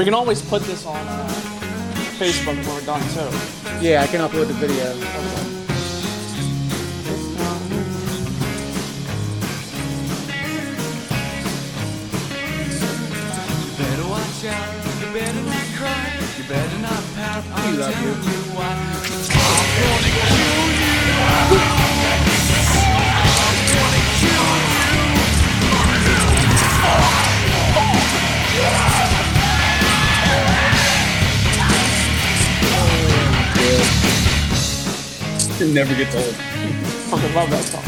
We can always put this on uh, Facebook when we're done too. Yeah, I can upload the video. Better watch out, you It never gets old. Fucking love that song.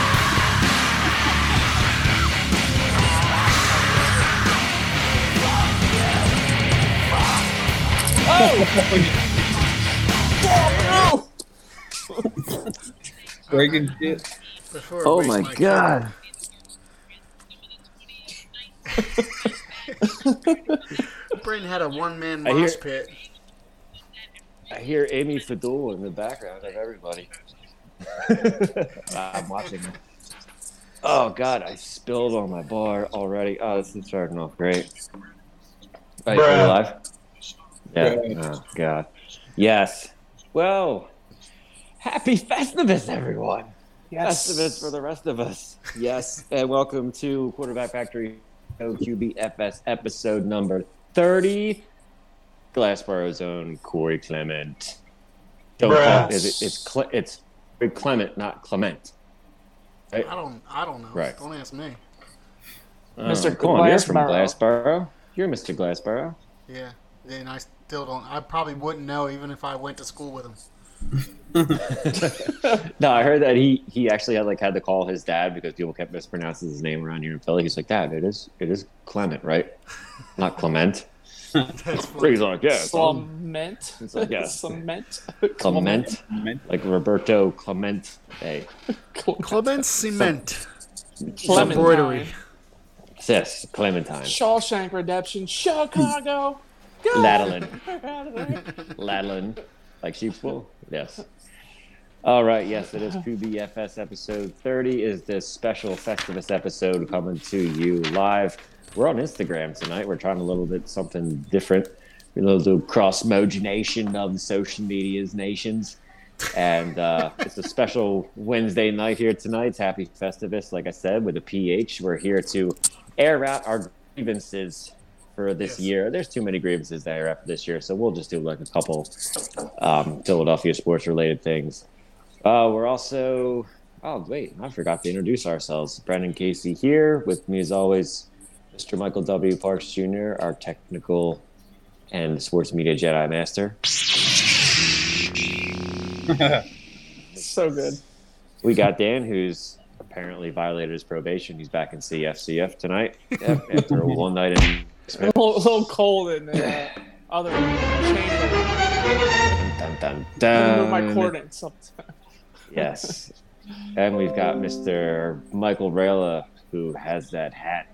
the fucker. Breaking shit. Before Oh waste my god. Brayden had a one man I hear- pit. I hear Amy Fadul in the background of everybody. I'm watching. Oh god, I spilled on my bar already. Oh, this is starting off great. Are you are you live? Yeah. Oh god. Yes. Well, happy Festivus, everyone. Yes. Festivus for the rest of us. Yes, and welcome to Quarterback Factory OQBFS episode number 30. Glassboro's own Corey Clement. Don't call is it, it's Cle- it's Clement, not Clement. Right? I don't. I don't know. Right. Don't ask me. Uh, Mr. Oh, come on, you're from Glassboro. Glassboro. You're Mr. Glassboro. Yeah. And I still don't. I probably wouldn't know even if I went to school with him. No, I heard that he he actually had like had to call his dad because people kept mispronouncing his name around here in Philly. He's like, Dad, it is it is Clement, right? Not Clement. That's funny. He's like, yeah, it's Clement. It's like, yeah. Cement. Clement, like Roberto Clement. Hey, Clement Cement. Clementine. Embroidery. sis, Clementine, Shawshank Redemption. Chicago. Ladlin, Ladlin, like sheep's wool. Yes. All right. Yes, it is QBFS episode 30. Is this special Festivus episode coming to you live? We're on Instagram tonight. We're trying a little bit something different. A little, cross mogination of social media's nations. And uh, it's a special Wednesday night here tonight. It's Happy Festivus, like I said, with a PH. We're here to air out our grievances for this Yes. year. There's too many grievances air out this year, so we'll just do like a couple um, Philadelphia sports related things. Uh, we're also, oh, wait, I forgot to introduce ourselves. Brendan Casey here with me as always, Mr. Michael W. Parks Jr., our technical and sports media Jedi Master. So good. We got Dan, who's apparently violated his probation. He's back in CFCF tonight after a one night in. A little, a little cold in the uh, other chamber. Dun, dun, Move my coordinates up. Yes. And we've got Mr. Michael Rayla, who has that hat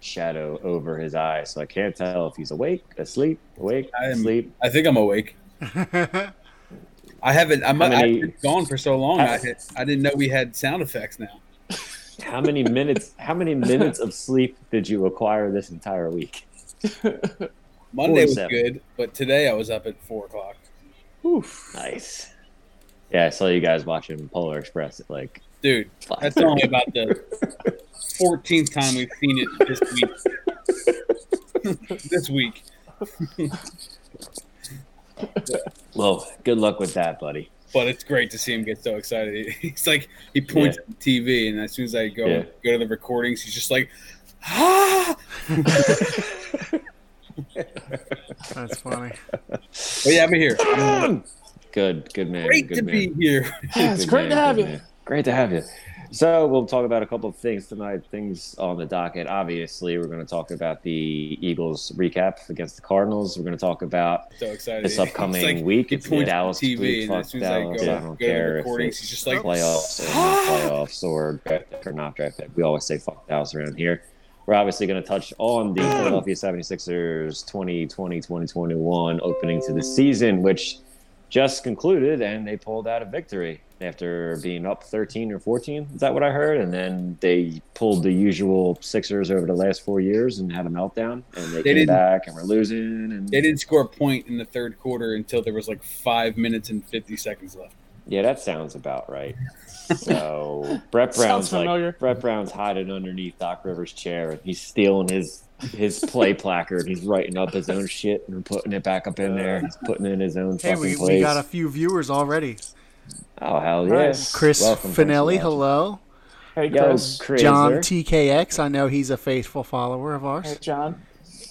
shadow over his eye. So I can't tell if he's awake, asleep, awake, I am- asleep. I think I'm awake. I haven't. I'm, many, I've been gone for so long. I, I didn't know we had sound effects now. How many minutes how many minutes of sleep did you acquire this entire week? Monday was good, but today I was up at four o'clock. Oof. Nice. Yeah, I saw you guys watching Polar Express at like Dude, five that's only about the 14th time we've seen it this week. this week. Well, good luck with that, buddy. But it's great to see him get so excited. He's like, he points at the TV, and as soon as I go Yeah. go to the recordings, he's just like, ah! That's funny. But yeah, I'm here. I'm Good, good man. great good to man. be here. Yeah, it's Good great to have you. man. Great to have you. So we'll talk about a couple of things tonight. Things on the docket. Obviously, we're going to talk about the Eagles recap against the Cardinals. We're going to talk about So excited. this upcoming It's like week. It's points Dallas TV, week. Fuck as soon as I Dallas. I don't care if it's he's just like, playoffs or not playoffs or drafted or not drafted. We always say fuck Dallas around here. We're obviously going to touch on the Philadelphia 76ers 2020-2021 opening to the season, which just concluded, and they pulled out a victory after being up 13 or 14. Is that what I heard? And then they pulled the usual Sixers over the last four years and had a meltdown, and they, They came back and were losing. And they didn't score a point in the third quarter until there was like five minutes and 50 seconds left. Yeah, that sounds about right. So Brett Brown's like Brett Brown's hiding underneath Doc Rivers' chair, and he's stealing his his play placard. He's writing up his own shit and putting it back up in there. He's putting in his own Hey, fucking we, place. we got a few viewers already. Oh hell yeah! Nice. Chris Welcome, Finelli, watching. hello. Hey, Yo, Chris. Chris. John TKX, I know he's a faithful follower of ours. Hey, ours. John.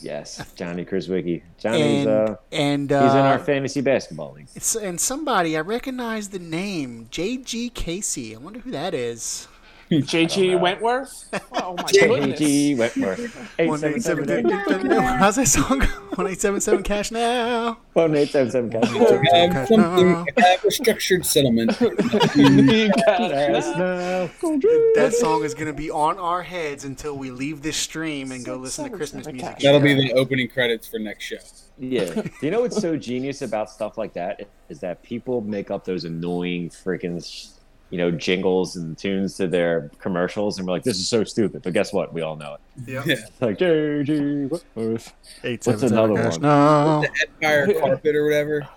Yes, Johnny Chriswicki. Johnny's And uh, and uh, he's in our fantasy basketball league. it's, and somebody I recognize the name JG Casey. I wonder who that is. JG. Wentworth. Oh my goodness. J.G. Wentworth. 1877 How's that song? One eight seven seven cash now. One eight seven seven. Have um, Okay, something, no. have a structured settlement. That song is gonna be on our heads until we leave this stream and go listen to Christmas music. That'll be the opening credits for next show. Yeah. Do you know what's so genius about stuff like that is that people make up those annoying freaking, you know, jingles and tunes to their commercials, and we're like, "This is so stupid." But guess what? We all know it. Yep. Yeah. It's like JG. Wentworth. Eight What's seven seven another cash one? now. Empire carpet or whatever.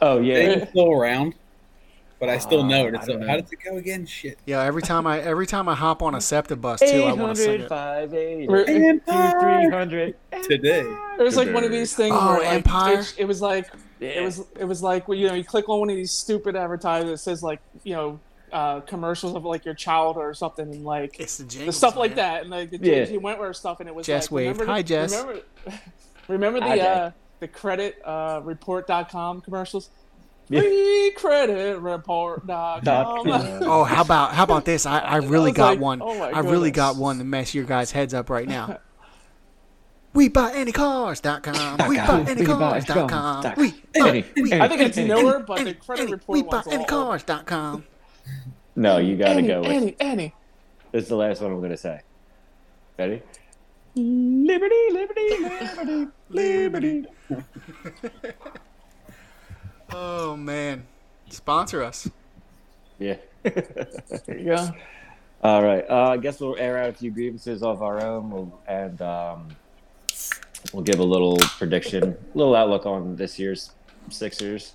Oh They yeah. ain't still around, but I still know it. Ah, It's I how know. does it go again? Shit. Yeah, every time I every time I hop on a SEPTA bus too, I want to sing 800, it. 580, We're- 300. Today. It was like one of these things. Oh, where, like, Empire? It, it was like it was it was like you know you click on one of these stupid advertisements that says like you know uh, commercials of like your child or something and like It's the the jingles, stuff like that and like the Yeah. JG Wentworth stuff and it was Jess like waved. remember the- Hi, Jess. Remember, remember the Jess. uh, the credit uh, report.com commercials. Yeah. Free credit report Dot com. Oh, how about how about this? I, I really was got like, one. oh my I really got one to mess your guys' heads up right now. We buy any cars.com. We buy any cars.com. We buy we I think it's newer, but the any, credit any, report we buy any cars.com. No, you got to Annie, go with. Annie, Annie. This is the last one I'm going to say. Ready? Liberty, liberty, liberty, liberty. Oh man, sponsor us. Yeah. There you go. All right. Uh, I guess we'll air out a few grievances of our own, we'll, and um, we'll give a little prediction, a little outlook on this year's Sixers.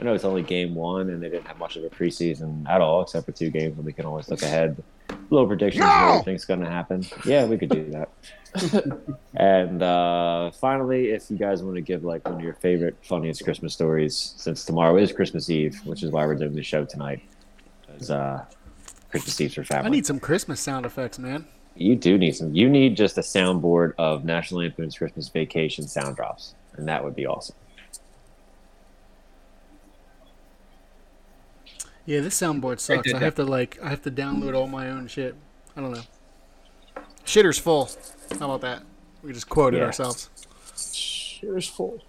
I know it's only game one, and they didn't have much of a preseason at all, except for two games, and we can always look ahead. Little predictions of what we think's going to happen. Yeah, we could do that. and uh, finally, if you guys want to give like one of your favorite, funniest Christmas stories, since tomorrow is Christmas Eve, which is why we're doing the show tonight, because uh, Christmas Eve for family. I need some Christmas sound effects, man. You do need some. You need just a soundboard of National Lampoon's Christmas Vacation sound drops, and that would be awesome. Yeah, this soundboard sucks. did I have to like I have to download all my own shit. I don't know. Shitter's full. How about that? We just quoted Yeah. ourselves. Here's full.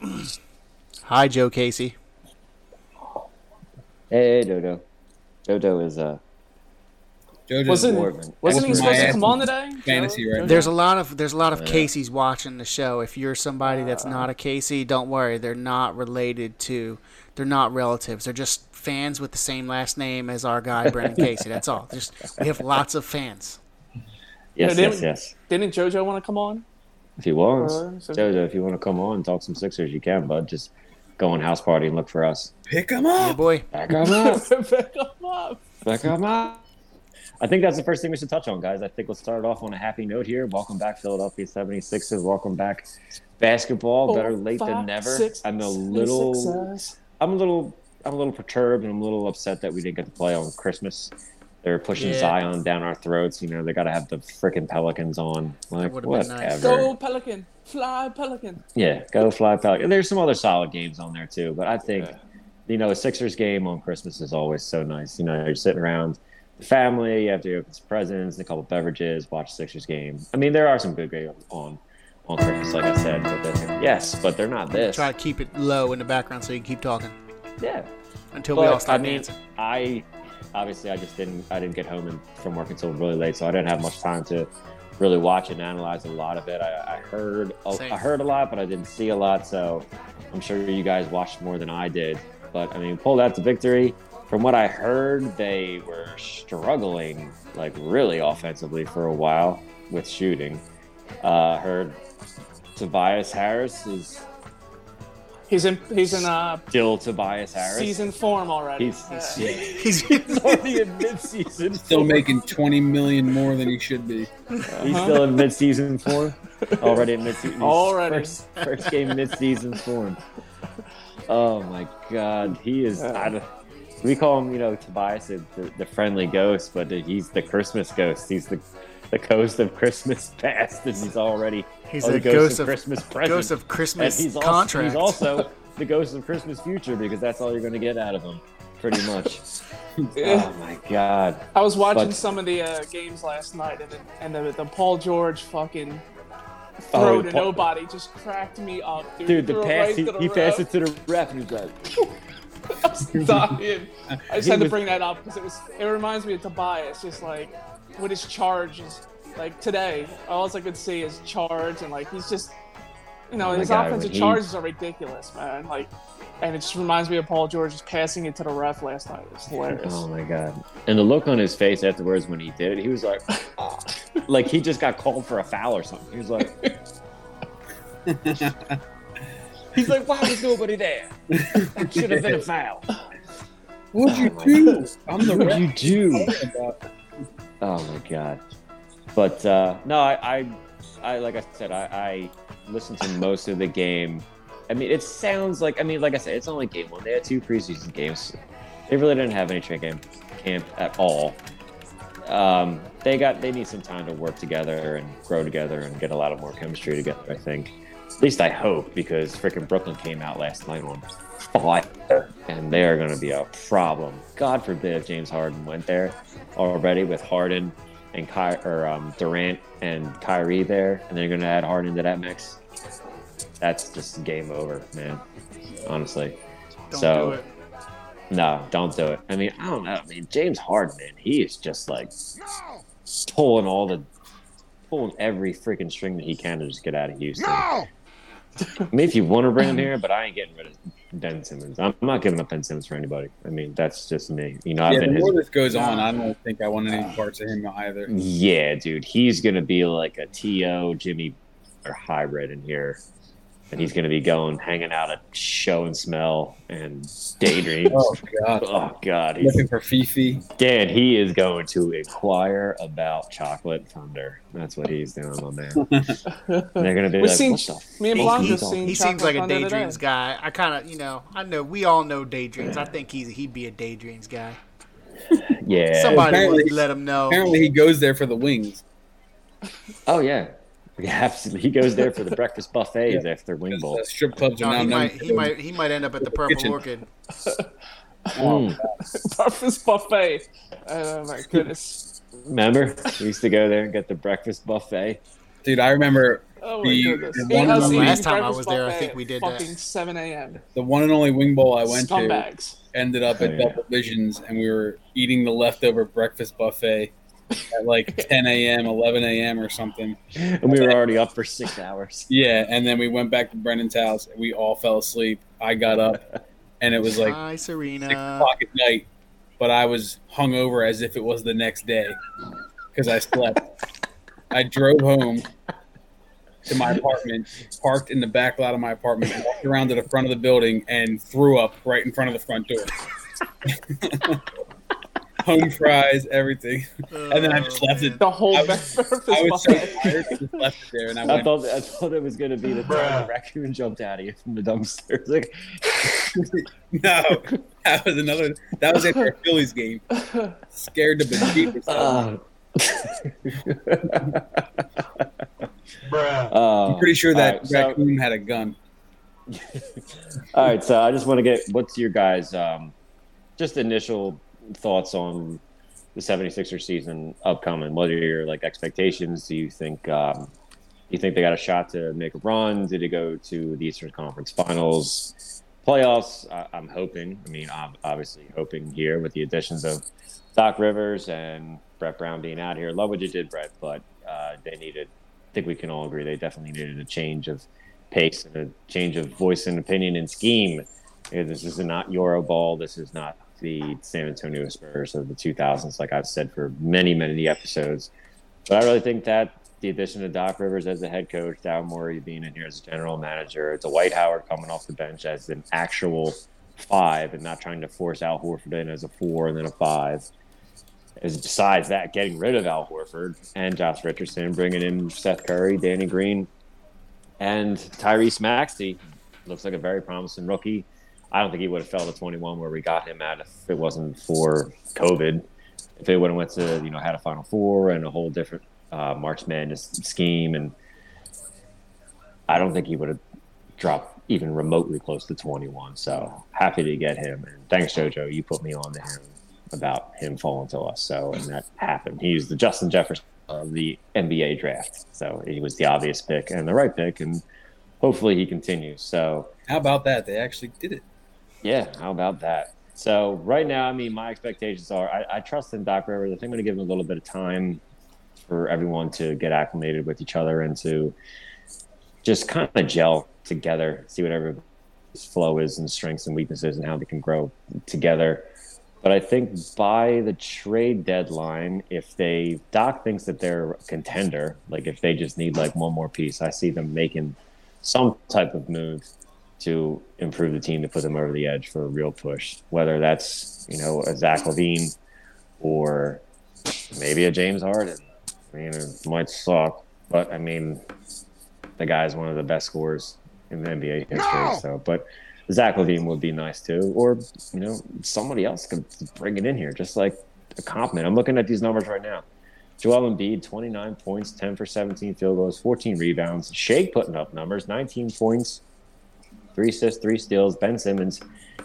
Hi, Joe Casey. Hey, Dodo. Dodo is uh, JoJo's Wasn't- more Wasn't he supposed to come on today? fantasy Joe? right now. There's a lot of there's a lot of Yeah. Caseys watching the show. If you're somebody that's not a Casey, don't worry. They're not related to. They're not relatives. They're just fans with the same last name as our guy Brendan Casey. That's all. Just we have lots of fans. Yes, Yeah, yes, didn't- yes. Didn't JoJo want to come on? If he wants, Uh, Jojo, if you want to come on and talk some Sixers, you can, bud. Just go on house party and look for us. Pick him Yeah, up. boy. Back on up. Pick 'em up. Back on up. I think that's the first thing we should touch on, guys. I think we'll start off on a happy note here. Welcome back, Philadelphia 76ers. Welcome back, basketball. Oh, Better Four, late than never. six, I'm a little. sixes. I'm a little I'm a little perturbed and I'm a little upset that we didn't get to play on Christmas. They're pushing Yeah. Zion down our throats. You know, they got to have the freaking Pelicans on. Like, would've been nice. whatever. Go Pelican. Fly Pelican. Yeah, go fly Pelican. There's some other solid games on there too, but I think, you know, a Sixers game on Christmas is always so nice. You know, you're sitting around, family. You have to open some presents, a couple beverages, watch a Sixers game. I mean, there are some good games on on Christmas, like I said. But yes, but they're not this. Try to keep it low in the background so you can keep talking Yeah, until we all But, start I mean, dancing. I obviously I just didn't I didn't get home and, from work until really late, so I didn't have much time to really watch and analyze a lot of it. I, I heard Same. I heard a lot, but I didn't see a lot. So I'm sure you guys watched more than I did. But I mean, pulled out the victory. From what I heard, they were struggling like really offensively for a while with shooting. Uh, heard Tobias Harris is He's in he's in uh still Tobias Harris. season form already. He's, Uh, he's, He's he's already in mid-season. Still form. making 20 million more than he should be. He's still in mid-season form. Already in mid-season. he's Already. First, first game mid-season form. Oh my God, he is. I don't, we call him, you know, Tobias, the, the friendly ghost, but he's the Christmas ghost. He's the the ghost of Christmas past, and he's already He's oh, the the ghost, ghost of, of- Christmas present. ghost of and Christmas he's also, contract. he's also the ghost of Christmas future because that's all you're going to get out of him, pretty much. oh my God. I was watching But- some of the uh, games last night, and the, and the, the Paul George fucking Oh, throw to Paul- nobody just cracked me up, dude. Dude, the Threw pass, right he, the he passed it to the ref, and he's like, I was dying. I just had to bring that up because it was. It reminds me of Tobias, just like with his charge charges. Like today, all I could see is charge, and like he's just, you know, Oh his God, offensive he- charges are ridiculous, man. Like, and it just reminds me of Paul George just passing it to the ref last night. It's hilarious. Oh my god! And the look on his face afterwards when he did it, he was like, "Ah." like he just got called for a foul or something. He was like, he's like, why was nobody there? That should have been a foul. What'd you Oh do? I'm the What ref. you do? Oh my god! But uh, no, I, I, I, like I said, I, I listened to most of the game. I mean, it sounds like I mean, like I said, it's only game one. They had two preseason games. They really didn't have any training camp, camp at all. Um, they got they need some time to work together and grow together and get a lot of more chemistry together. I think. At least I hope because freaking Brooklyn came out last night on fire, and they are going to be a problem. God forbid if James Harden went there already with Harden and Ky- or um, Durant and Kyrie there, and they're going to add Harden to that mix. That's just game over, man. Honestly. Don't so do it. no, don't do it. I mean, I don't know. I mean, James Harden, man, he is just like pulling all the pulling every freaking string that he can to just get out of Houston. I if you want to bring him here, but I ain't getting rid of Ben Simmons. I'm not giving up Ben Simmons for anybody. I mean, that's just me. You know, I've Yeah, the been his more this goes on, I don't think I want any parts of him either. Yeah, dude, he's gonna be like a To Jimmy or hybrid in here, and he's gonna be going hanging out at show and smell and daydreams. Oh god, oh god, he's looking for Fifi. Dan. He is going to inquire about chocolate thunder. That's what he's doing, my man. And they're gonna be We like, seen- what the me and Blanca is He, all- seen- he Chocolate seems like a Thunder today. daydreams guy. I kind of, you know, I know we all know daydreams. I think he's he'd be a daydreams guy. Yeah. Somebody apparently- would let him know. Apparently, he goes there for the wings. Oh yeah. Yeah, absolutely. He goes there for the breakfast buffets after Wing Bowl. Strip clubs are No, now he might he might he might end up at the Purple Kitchen. Orchid. Mm. Breakfast buffet. Oh my goodness. Remember, we used to go there and get the breakfast buffet. Dude, I remember Oh my The- goodness. the one Eight us of the eating last time I was there, I think we did that. 7 a.m. the one and only wing bowl I went to ended up Oh, at yeah. Double Visions, and we were eating the leftover breakfast buffet at like 10 a.m., 11 a.m. or something. And we were already up for six hours. Yeah, and then we went back to Brendan's house, and we all fell asleep. I got up, and it was like Hi, Serena. six o'clock at night, but I was hungover as if it was the next day because I slept. I drove home to my apartment, parked in the back lot of my apartment, walked around to the front of the building, and threw up right in front of the front door. Home fries, everything, and then I just Oh, left man. it. The whole I was- breakfast I was so tired, just left it there, and I I went. thought I thought it was gonna be the time the raccoon jumped out of you from the dumpster. Like, No, that was another. That was after a Phillies game. Scared to bejesus. uh, Bruh. uh, I'm pretty sure that all right, so- raccoon had a gun. all right, so I just want to get what's your guys' um, just initial thoughts on the 76ers season upcoming? What are your like expectations? Do you think um, you think they got a shot to make a run? Did it go to the Eastern Conference Finals? Playoffs, I, I'm hoping. I mean, I'm obviously hoping here with the additions of Doc Rivers and Brett Brown being out here. Love what you did, Brett, but uh, they needed. I think we can all agree they definitely needed a change of pace and a change of voice and opinion and scheme. This is not Euro ball. This is not the San Antonio Spurs of the 2000s, like I've said for many, many episodes. But I really think that the addition of Doc Rivers as the head coach, Daryl Morey being in here as general manager, Dwight Howard coming off the bench as an actual five and not trying to force Al Horford in as a four and then a five. Is besides that, getting rid of Al Horford and Josh Richardson, bringing in Seth Curry, Danny Green, and Tyrese Maxey looks like a very promising rookie. I don't think he would have fell to 21 where we got him at if it wasn't for COVID. If it would have went to you know had a Final Four and a whole different uh, March Madness scheme, and I don't think he would have dropped even remotely close to 21. So happy to get him, and thanks JoJo, you put me on to him about him falling to us. So and that happened. He's the Justin Jefferson of the NBA draft. So he was the obvious pick and the right pick, and hopefully he continues. So How about that? They actually did it. Yeah, how about that? So right now, I mean, my expectations are I, I trust in Doc Rivers. I think I'm going to give him a little bit of time for everyone to get acclimated with each other and to just kind of gel together, see what everybody's flow is and strengths and weaknesses and how they can grow together. But I think by the trade deadline, if they Doc thinks that they're a contender, like if they just need like one more piece, I see them making some type of move to improve the team to put them over the edge for a real push. Whether that's you know a Zach LaVine or maybe a James Harden. I mean, it might suck, but I mean, the guy's one of the best scorers in the NBA history. So, but Zach LaVine would be nice too, or you know, somebody else could bring it in here, just like a compliment. I'm looking at these numbers right now. Joel Embiid, 29 points, 10 for 17 field goals, 14 rebounds. Shake putting up numbers, 19 points, three assists, three steals. Ben Simmons,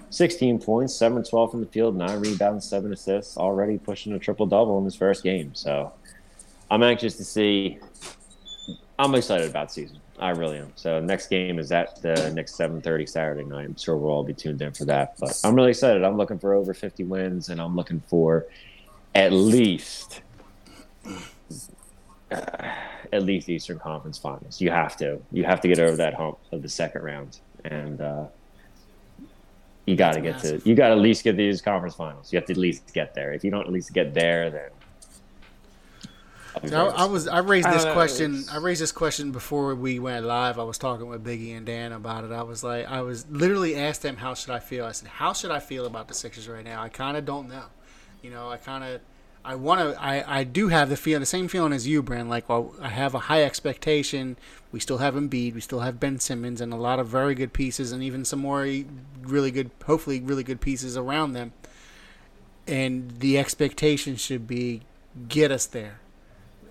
16 points, 7 12 from the field, nine rebounds, seven assists, already pushing a triple double in his first game. So I'm anxious to see. I'm excited about season. I really am. So next game is at the next 7:30 Saturday night. I'm sure we'll all be tuned in for that. But I'm really excited. I'm looking for over 50 wins, and I'm looking for at least uh, at least Eastern Conference Finals. You have to. You have to get over that hump of the second round, and uh, you got to get to. You got to at least get these conference finals. You have to at least get there. If you don't at least get there, then. I'll So I, I was I raised this don't question I raised this question before we went live. I was talking with Biggie and Dan about it. I was like I was literally asked them how should I feel. I said how should I feel about the Sixers right now? I kind of don't know. You know, I kind of I want to I I do have the feel the same feeling as you, Brand. Like well, I have a high expectation. We still have Embiid. We still have Ben Simmons and a lot of very good pieces, and even some more really good, hopefully really good pieces around them. And the expectation should be get us there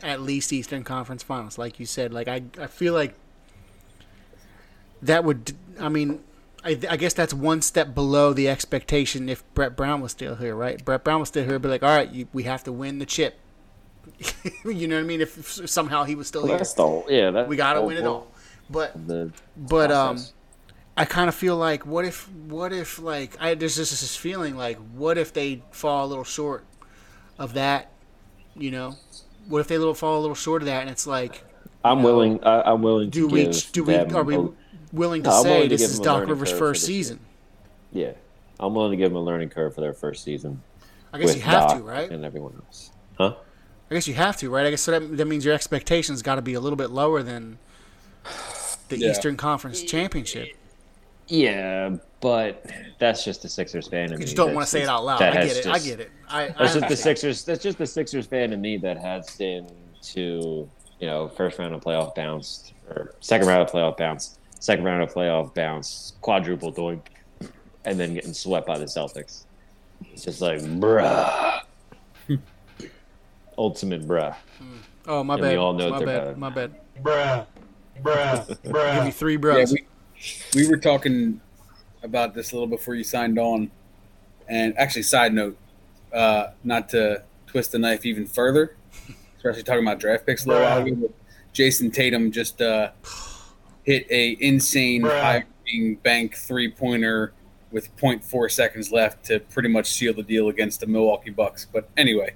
at least Eastern Conference Finals, like you said. Like I, I feel like that would. I mean, I, I guess that's one step below the expectation if Brett Brown was still here, right? Brett Brown was still here, be like, all right, you, we have to win the chip. you know what I mean? If, if somehow he was still Well, here, that's the yeah. That, we got to whole win it all. But of The but um. I kind of feel like what if what if like I there's just this feeling like what if they fall a little short of that, you know? What if they little fall a little short of that and it's like I'm you know, willing. I, I'm willing. do to we do we are we willing to No, say willing to this is Doc Rivers' first this year. season? Yeah, I'm willing to give them a learning curve for their first season. I guess you have Doc to, right? And everyone else, huh? I guess you have to, right? I guess so that, that means your expectations got to be a little bit lower than the Yeah. Eastern Conference Championship. Yeah, but that's just the Sixers fan. You just don't want to say it out loud. I get it. I get it. I, I That's just the. Sixers. That's just the Sixers fan in me that has been to you know first round of playoff bounce or second round of playoff bounce, second round of playoff bounce, quadruple doink, and then getting swept by the Celtics. It's just like bruh, ultimate bruh. Oh my And We all know my bad. better. My bad. Bruh. Bruh. Give you Bruh. three Yeah, we, we were talking about this a little before you signed on, and actually, side note, uh, not to twist the knife even further, especially talking about draft picks a little while ago. but Jayson Tatum just uh, hit a insane Bruh. high bank three pointer with 0.4 seconds left to pretty much seal the deal against the Milwaukee Bucks. But anyway,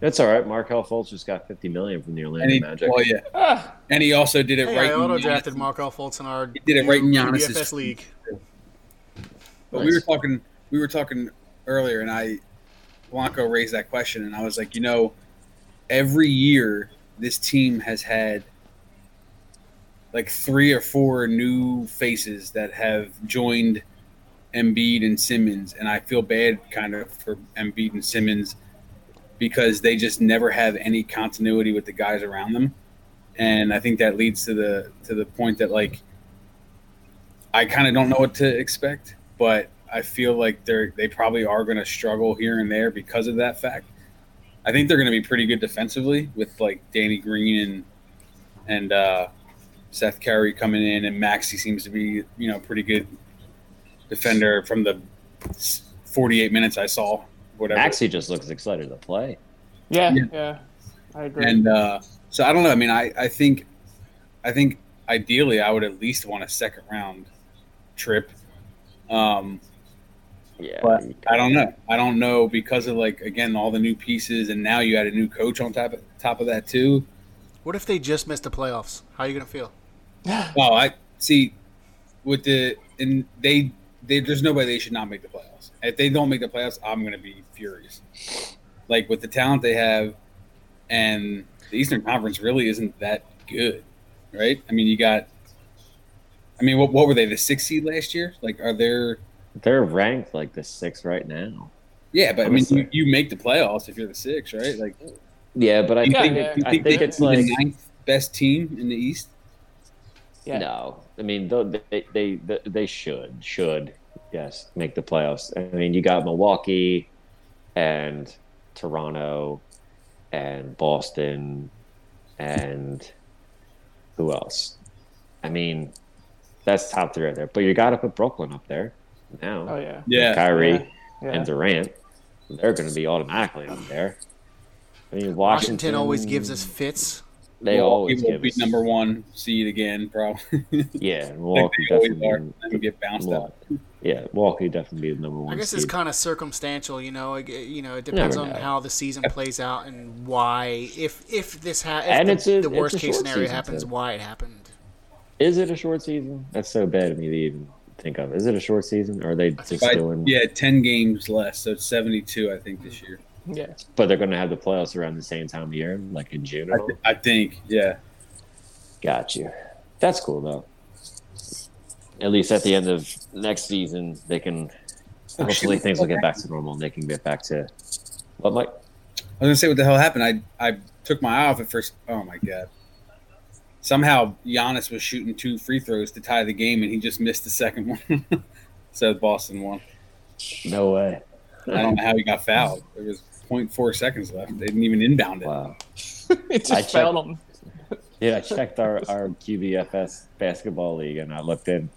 That's all right. Markelle Fultz just got 50 million from the Orlando and he, Magic. well, yeah, Ah, and he also did it Hey, right. I auto drafted Markelle Fultz in our He did it right in Giannis's UFS league. But we were talking we were talking earlier and I Blanco raised that question and I was like, you know, every year this team has had like three or four new faces that have joined Embiid and Simmons and I feel bad kind of for Embiid and Simmons because they just never have any continuity with the guys around them. And I think that leads to the to the point that like I kind of don't know what to expect, but I feel like they're they probably are going to struggle here and there because of that fact. I think they're going to be pretty good defensively with like Danny Green and and uh, Seth Curry coming in, and Maxey seems to be you know pretty good defender from the 48 minutes I saw. Whatever. Maxey just looks excited to play. yeah, Yeah. yeah, I agree. And uh, so I don't know. I mean, I, I think, I think ideally I would at least want a second round trip. Um, Yeah. but I don't know. I don't know because of like again all the new pieces, and now you had a new coach on top of top of that too. What if they just missed the playoffs? How are you gonna feel? Oh, I see. With the and they, they there's no way they should not make the playoffs. If they don't make the playoffs, I'm going to be furious. Like with the talent they have, and the Eastern Conference really isn't that good, right? I mean, you got. I mean, what what were they? The sixth seed last year? Like, are there? They're ranked like the sixth right now. Yeah, but I mean, you, you make the playoffs if you're the six, right? Like, Yeah, but I think, think, yeah. I think, think it's like the ninth best team in the East? Yeah. no. I mean, they, they they they should should yes make the playoffs. I mean, you got Milwaukee and Toronto and Boston and who else? I mean, that's top three right there. But you got to put Brooklyn up there now. Oh yeah, Yeah, Kyrie yeah, yeah. and Durant, they're going to be automatically up there. I mean, Washington, Washington always gives us fits. They always will give be us number one seed again, probably. Yeah, like Milwaukee they definitely. are. And then get bounced up. Milwaukee- Yeah, Milwaukee definitely be the number one. I guess it's kind of circumstantial, you know. It, you know, it depends Never on know. how the season plays out and why. If if this happens, if And the, it's a- the worst a case scenario happens, too. why it happened. Is it a short season? That's so bad of me to even think of. Is it a short season, or are they just By- still yeah, ten games less, so it's seventy-two, I think, this year. Yeah. But they're going to have the playoffs around the same time of year, like in June. I, th- I think, yeah. Got you. That's cool though. At least at the end of next season, they can. Oh, Hopefully, things will get back to normal, and they can get back to. What, Mike? I was gonna say what the hell happened. I I took my eye off at first. Oh my god! Somehow Giannis was shooting two free throws to tie the game, and he just missed the second one. so Boston won. No way. I don't know how he got fouled. There was 0.4 seconds left. They didn't even inbound it. Wow. it just I checked- failed him. Yeah, I checked our, our QBFS basketball league and I looked in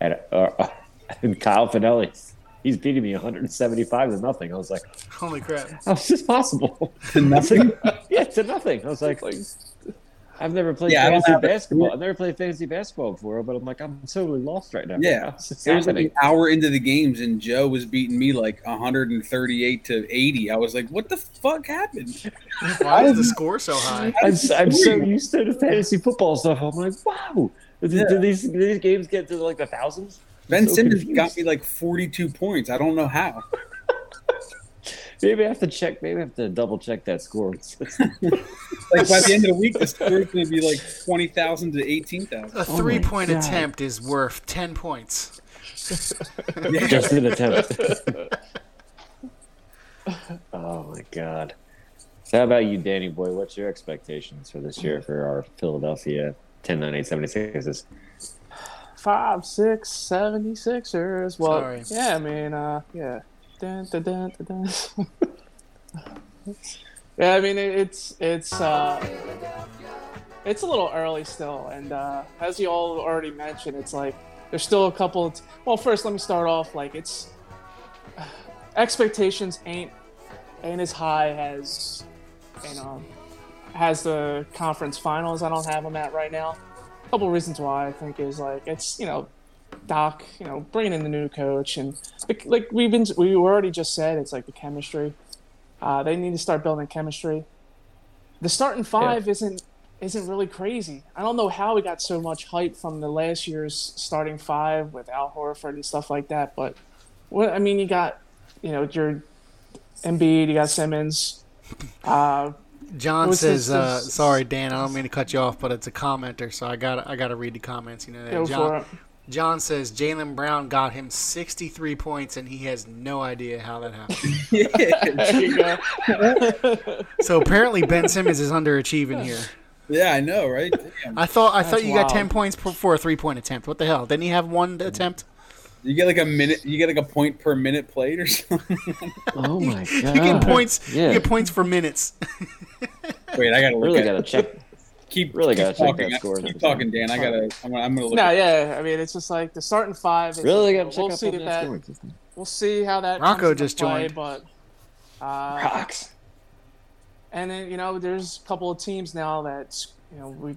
at uh, and Kyle Finelli. He's beating me 175 to nothing. I was like, Holy crap! how's this possible? To nothing. yeah, to nothing. I was like, I've never played Yeah, I don't fantasy basketball. I've never played fantasy basketball before, but I'm like, I'm totally lost right now. Yeah. How's this It was like an hour into the games, and Joe was beating me like 138 to 80. I was like, "What the fuck happened?" Why is the score so high? I'm, s- I'm so used to the fantasy football stuff. I'm like, wow. Do, do these do these games get to like the thousands? Ben so Simmons confused. got me like 42 points. I don't know how. Maybe I have to check. Maybe I have to double check that score. Like by the end of the week, the score is going to be like 20,000 to 18,000. A three-point God. attempt is worth ten points. Just an attempt. oh my god. So how about you, Danny boy? What's your expectations for this year for our Philadelphia 10 9 8 76ers? Five, six, 76ers. Well, Sorry. yeah, I mean, uh, yeah. Dun, dun, dun, dun, dun. yeah, I mean, it, it's it's uh, it's a little early still, and uh, as you all already mentioned, it's like there's still a couple. Of well, first, let me start off like it's expectations ain't ain't as high as you know has the conference finals. I don't have them at right now. A couple reasons why I think is like it's you know Doc, you know, bringing in the new coach and like, like we've been we already just said it's like the chemistry. Uh, they need to start building chemistry. The starting five isn't isn't really crazy. I don't know how we got so much hype from the last year's starting five with Al Horford and stuff like that, but what I mean, you got you know your Embiid, you got Simmons. Uh, John was says, his- uh, "Sorry, Dan, I don't mean to cut you off, but it's a commenter, so I got I got to read the comments. You know, that. go John, for it. John says Jaylen Brown got him 63 points, and he has no idea how that happened. There you go. so apparently Ben Simmons is underachieving here. yeah, I know, right? Damn. I thought I thought That's you got 10 points per, for a three point attempt. What the hell? Didn't he have one mm-hmm. attempt? You get like a minute. You get like a point per minute played or something. Oh my god! You get points. Yeah, You get points for minutes. Wait, I gotta look really at gotta check. Keep really keep gotta check talking. that score. Keep talking, Dan. I gotta. I'm gonna, I'm gonna look. no, at yeah. I mean, it's just like the starting five. Is, Really gotta we'll up see on that, that that scoring we'll see how that Rocco comes just play, joined. but uh, Rocks. and then you know there's a couple of teams now that you know we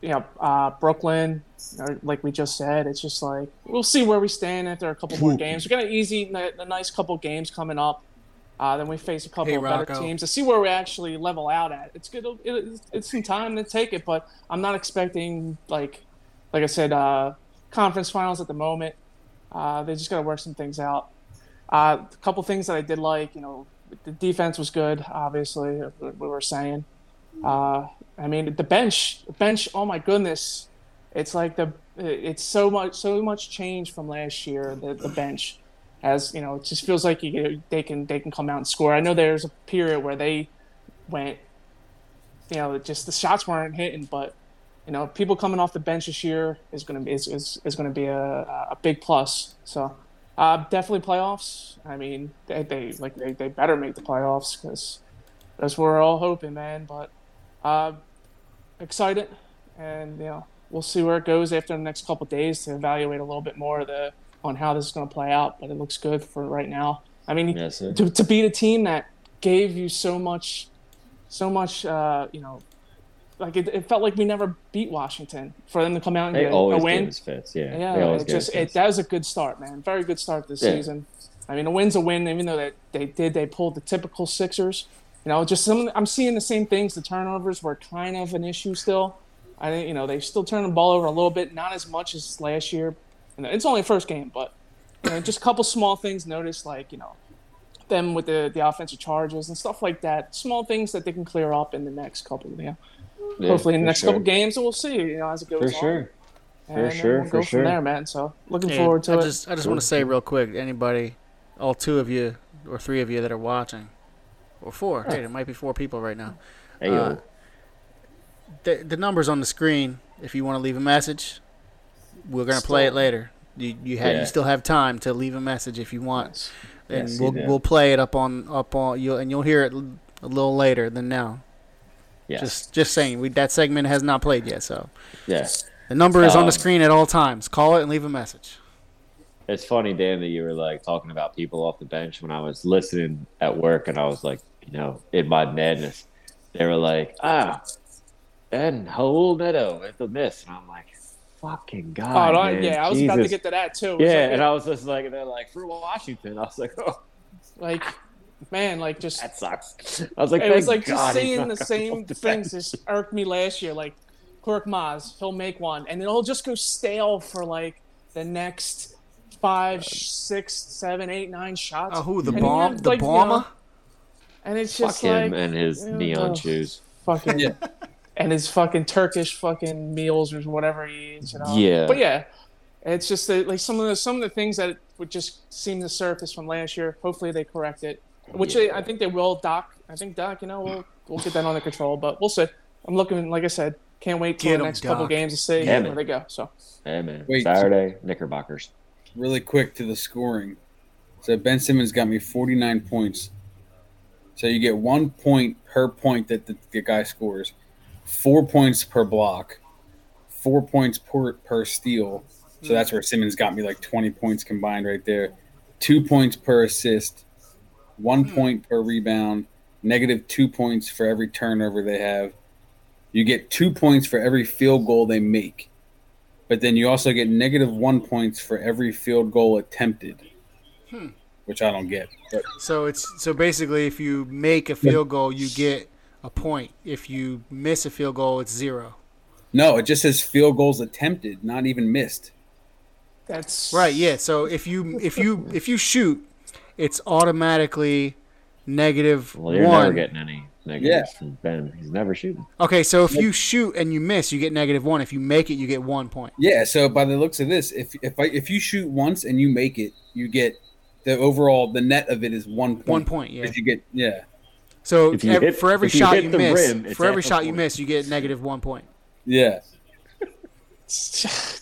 you know uh, Brooklyn or like we just said it's just like we'll see where we stand after a couple more games we got an easy a nice couple games coming up uh, then we face a couple Hey, of better Rocco. teams to see where we actually level out at it's good it, it's some time to take it but I'm not expecting like like I said uh, conference finals at the moment uh, they just got to work some things out uh, a couple things that I did like, you know, the defense was good. Obviously, we were saying. Uh, I mean, the bench, the bench. Oh my goodness, it's like the it's so much so much change from last year. The, the bench has you know it just feels like you they can they can come out and score. I know there's a period where they went, you know, just the shots weren't hitting, but you know, people coming off the bench this year is going to be is, is, is going to be a, a big plus. So uh, definitely playoffs. I mean, they, they like they, they better make the playoffs because that's what we're all hoping, man. But uh, excited, and you know we'll see where it goes after the next couple days to evaluate a little bit more of the on how this is going to play out. But it looks good for right now. I mean, Yes, to, to beat a team that gave you so much, so much, uh, you know, like it, it felt like we never beat Washington for them to come out and They get a win. us fits. Yeah, Yeah, they always it just it, that was a good start, man. Very good start this Yeah. season. I mean, a win's a win, even though that they did they pulled the typical Sixers. You know, just some I'm seeing the same things. The turnovers were kind of an issue still. I think you know they still turn the ball over a little bit, not as much as last year. And it's only first game, but you know, just a couple small things noticed, like you know them with the the offensive charges and stuff like that. Small things that they can clear up in the next couple. You know, Yeah, hopefully in the next sure. couple games, and we'll see. You know, as it goes For on. sure. And For sure, we'll for go sure. from there, man. So looking Hey, forward to I it. just I just want to say real quick, anybody, all two of you or three of you that are watching, or four. Hey, there might be four people right now. Hey. Uh, The the numbers on the screen. If you want to leave a message, we're gonna play it later. You you have Yeah. you still have time to leave a message if you want, Yeah, and see we'll we'll play it up on up on you and you'll hear it a little later than now. yeah, Just just saying, we that segment has not played yet, so yeah. the number is on Um, the screen at all times. Call it and leave a message. It's funny, Dan, that you were like talking about people off the bench when I was listening at work, and I was like, you know, in my madness, they were like, ah, and Raul Neto with the miss, and I'm like, fucking Oh, god, no, man, yeah, I was about to get to that too. Yeah, like, and I was just like, they're like for Washington. I was like, oh, like, man, like just that sucks. I was like, it was like just God he's seeing the same things bench. just irked me last year. Like Korkmaz, he'll make one, and it'll just go stale for like the next five, six, seven, eight, nine shots. Oh, who the And bomb? had, The like, you bomber? know, and it's Fuck just him like and his yeah, neon ugh. shoes. fucking Yeah. And his fucking Turkish fucking meals or whatever he eats. You know? Yeah. But yeah, it's just that, like some of the some of the things that would just seem to surface from last year. Hopefully they correct it, which Yeah. they, I think they will. Doc, I think Doc, you know, we'll we'll get that under control. But we'll see. I'm looking, like I said, can't wait till Get the 'em, next couple games to see Yeah, where they go. So Hey man, Wait. Saturday Knickerbockers. really quick to the scoring. So Ben Simmons got me 49 points. So you get one point per point that the, the guy scores, four points per block, four points per, per steal. So hmm. that's where Simmons got me like 20 points combined right there, two points per assist, one hmm. point per rebound, negative two points for every turnover they have. You get two points for every field goal they make, but then you also get negative one points for every field goal attempted, hmm. which I don't get. But So it's so basically, if you make a field goal, you get a point. If you miss a field goal, it's zero. no, it just says field goals attempted, not even missed. That's Right? Yeah. So if you if you if you shoot, it's automatically negative Well, you're never getting any negatives from Ben. He's never shooting. Okay, so if you shoot and you miss, you get negative one. If you make it, you get one point. Yeah, so by the looks of this, if if I, if you shoot once and you make it, you get the overall the net of it is one point. One point, yeah. You get yeah So If you ev- hit- for every if you shot hit you miss, rim, for every half a shot you miss, you get negative one point. yeah.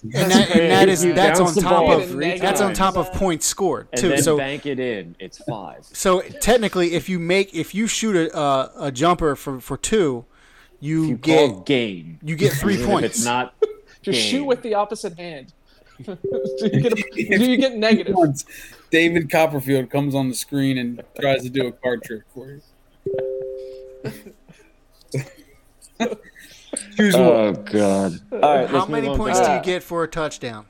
And that, and that is that's on top of three that's on top of points scored And too. then So bank it in. It's five. so technically, if you make if you shoot a a, a jumper for for two, you, You get game. you get three Even if points. It's not. just game. shoot with the opposite hand. do, you get a, do you get negative? David Copperfield comes on the screen and tries to do a card trick for you. Choose oh, one. Oh god! All right, How many move on to points do you get for a touchdown?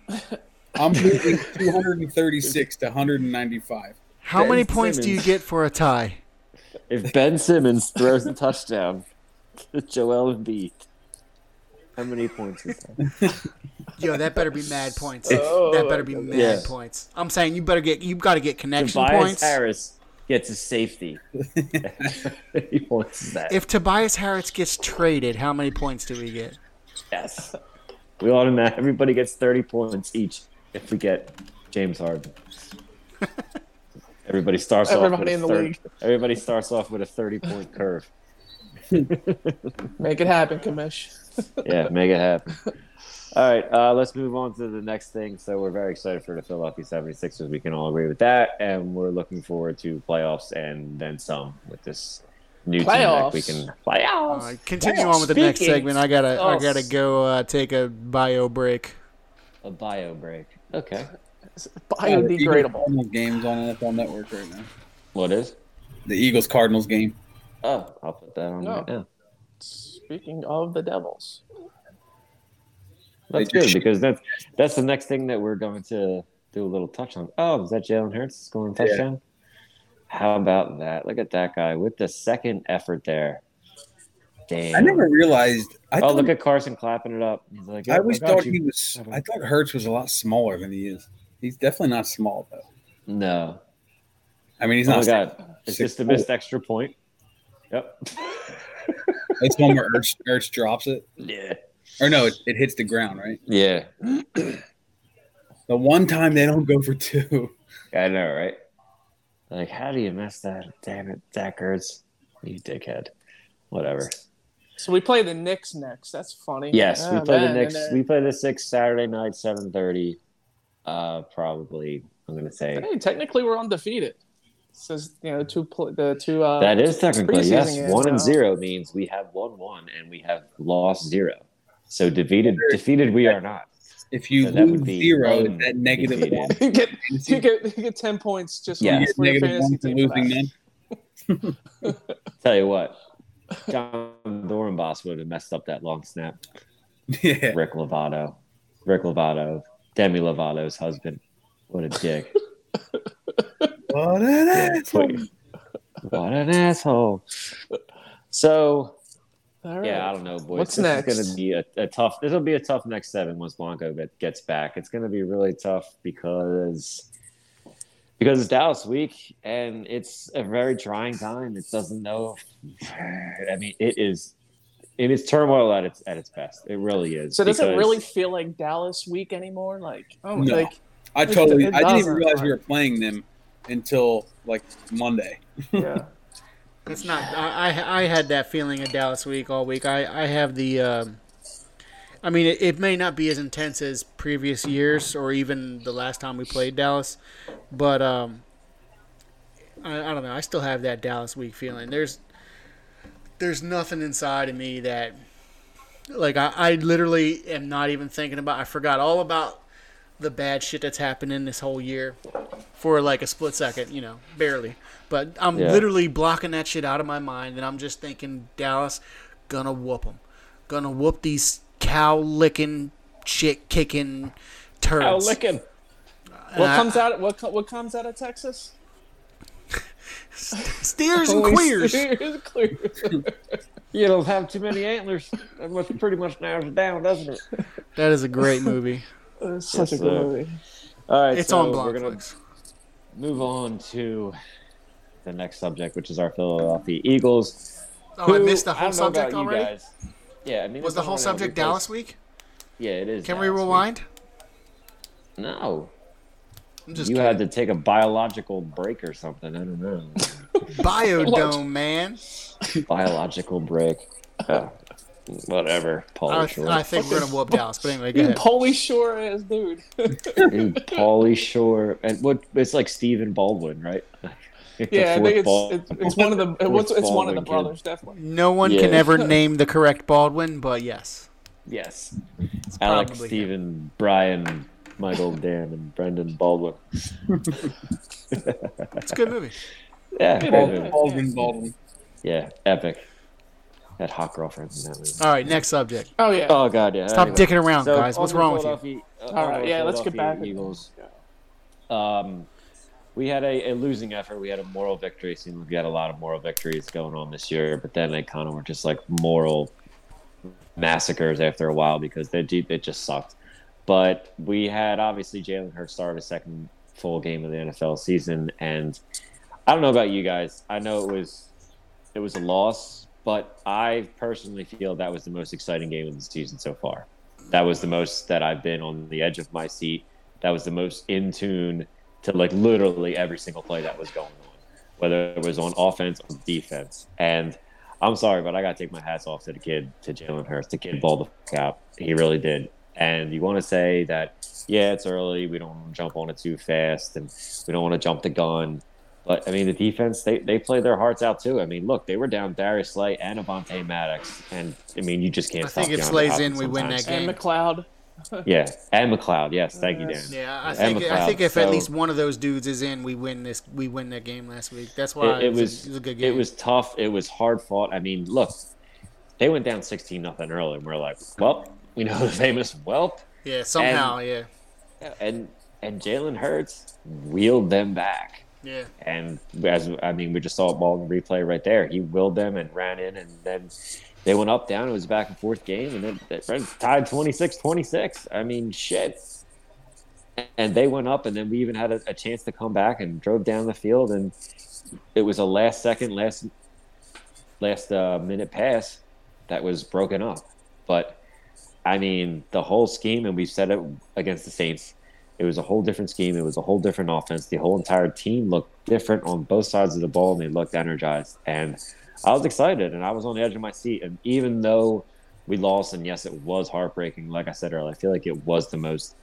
I'm moving 236 to 195. How Ben many points do you get for a tie? If Ben Simmons throws a touchdown to Joel Embiid, how many points is that? Yo, that better be mad points. Oh, that better be mad Yeah. points. I'm saying you better get you got to get connection Tobias points. Harris gets a safety. he wants that. If Tobias Harris gets traded, how many points do we get? yes, we automatic. Everybody gets thirty points each if we get James Harden. Everybody starts off with Everybody a in the 30 league. Everybody starts off with a thirty-point curve. Make it happen, Kamish. yeah, make it happen. All right, uh, let's move on to the next thing. So we're very excited for the Philadelphia 76ers. We can all agree with that, and we're looking forward to playoffs and then some with this new team that we can playoffs. Uh, continue on with the next segment. I gotta I gotta go uh, take a bio break. A bio break. Okay, Biodegradable. Cardinals games on NFL Network right now. what is? The Eagles Cardinals game. Oh, I'll put that on No. right now. Speaking of the Devils, That's good because that's that's the next thing that we're going to do a little touch on. Oh, is that Jalen Hurts scoring a Yeah. touchdown? How about that? Look at that guy with the second effort there. Damn. I never realized. I oh, thought, look at Carson clapping it up. He's like, I always thought you." he was. I thought Hurts was a lot smaller than he is. He's definitely not small though. No. I mean, he's Oh my not. god. It's just a missed extra point. Yep. It's one where Ertz, Ertz drops it, yeah. Or no, it, it hits the ground, right? Yeah. The one time they don't go for two. I know, right? Like, how do you miss that? Damn it, Zach Ertz. You dickhead. Whatever. so we play the Knicks next. That's funny. Yes, we Ah, play the Knicks. and, uh, We play the six Saturday night, seven thirty. Uh, probably. I'm gonna say Hey, technically, we're undefeated. Says you know two pl- the two. Uh, that is technically yes. games One and zero means we have won one and we have lost zero. So defeated, defeated we are not. If you So lose be zero, un- that negative defeated. one. you get you get you get ten points just Yeah. for, get your fantasy team. losing that. none. Tell you what, Jon Dorenbos would have messed up that long snap. Yeah. Rick Lovato, Rick Lovato, Demi Lovato's husband. What a dick. What an Yeah, asshole. please. What an asshole. So All right. yeah, I don't know, boys. What's this next? is going to be a, a tough. This will be a tough next seven once Blanco get, gets back. It's going to be really tough because because it's Dallas week and it's a very trying time. It doesn't know. I mean, it is. It is turmoil at its at its best. It really is. So does it really feel like Dallas week anymore? Like oh, No. like I totally. I didn't even realize we were playing them until like Monday. yeah. It's not. I, I had that feeling at Dallas week all week. I I have the. Um, I mean, it, it may not be as intense as previous years or even the last time we played Dallas, but um, I, I don't know. I still have that Dallas week feeling. There's there's nothing inside of me that like I, I literally am not even thinking about. I forgot all about the bad shit that's happening this whole year for like a split second, you know, barely. But I'm Yeah. literally blocking that shit out of my mind, and I'm just thinking Dallas gonna whoop them, gonna whoop these cow licking, shit kicking turds. Oh, licking. What I- comes out? What what comes out of Texas? Steers and Holy queers. steers, and queers. You don't have too many antlers. That must pretty much narrows it down, doesn't it? That is a great movie. It's such Yes, a good sir. movie. All right, It's so on we're Blockflix. Move on to the next subject, which is our Philadelphia Eagles. Oh, I missed the whole subject already. guys. Yeah, I mean, Was the whole subject Dallas week? Yeah, it is. Can we Dallas week. rewind? No, I'm just you kidding. had to take a biological break or something. I don't know. Biodome, man. biological break. Oh, whatever. Pauly I, Shore. I think we're gonna whoop Dallas. But anyway, go ahead. Polish shore ass dude. Dude, Pauly Shore, and what? It's like Stephen Baldwin, right? Yeah, I think it's Bal- it's, it's one of the fourth what's it's one of the Baldwin kid. brothers definitely. No one can ever name the correct Baldwin, but yes, Yes, Alex, probably him. Stephen, Brian, Michael, Dan, and Brendan Baldwin. it's a good movie. Yeah, It great Baldwin, Baldwin. yeah, epic. Had hot girlfriends in that movie. All right, next subject. Oh yeah. Oh god, yeah. Stop Anyway. dicking around, So, guys. What's wrong with you? Philadelphia- uh, All on right, the yeah, let's get back. Philadelphia Eagles. Um, we had a, a losing effort. We had a moral victory. Seemed like we had a lot of moral victories going on this year, but then they kind of were just like moral massacres after a while because they ju- it just sucked. But we had obviously Jalen Hurts start a second full game of the NFL season, and I don't know about you guys. I know it was it was a loss, but I personally feel that was the most exciting game of the season so far. That was the most that I've been on the edge of my seat. That was the most in tune to like literally every single play that was going on, whether it was on offense or defense. And I'm sorry, but I got to take my hats off to the kid, to Jalen Hurts. The kid balled the fuck out. He really did. And you want to say that, yeah, it's early. We don't jump on it too fast, and we don't want to jump the gun. But I mean, the defense they they played their hearts out too. I mean, look, they were down Darius Slay and Avonte Maddox, and I mean, you just can't. I stop think if Slay's Hopkins in, we win that game. And McLeod. Yeah, and McLeod. Yes, thank you, Dan. Yeah, I And think I think if So, at least one of those dudes is in, we win this. We win that game last week. That's why it, it was, was a, it was a good game. it was tough. It was hard fought. I mean, look, they went down sixteen nothing early, and we're like, well, you know the famous whelp, yeah somehow yeah and and Jalen Hurts wheeled them back. Yeah. And as I mean, we just saw it all in replay right there. He willed them and ran in, and then they went up, down. It was a back and forth game, and then the Reds tied 26-26. I mean, shit. And they went up, and then we even had a, a chance to come back and drove down the field, and it was a last second, last last uh, minute pass that was broken up. But I mean, the whole scheme, and we've said it against the Saints. It was a whole different scheme. It was a whole different offense. The whole entire team looked different on both sides of the ball, and they looked energized. And I was excited, and I was on the edge of my seat. And even though we lost, and yes, it was heartbreaking, like I said earlier, I feel like it was the most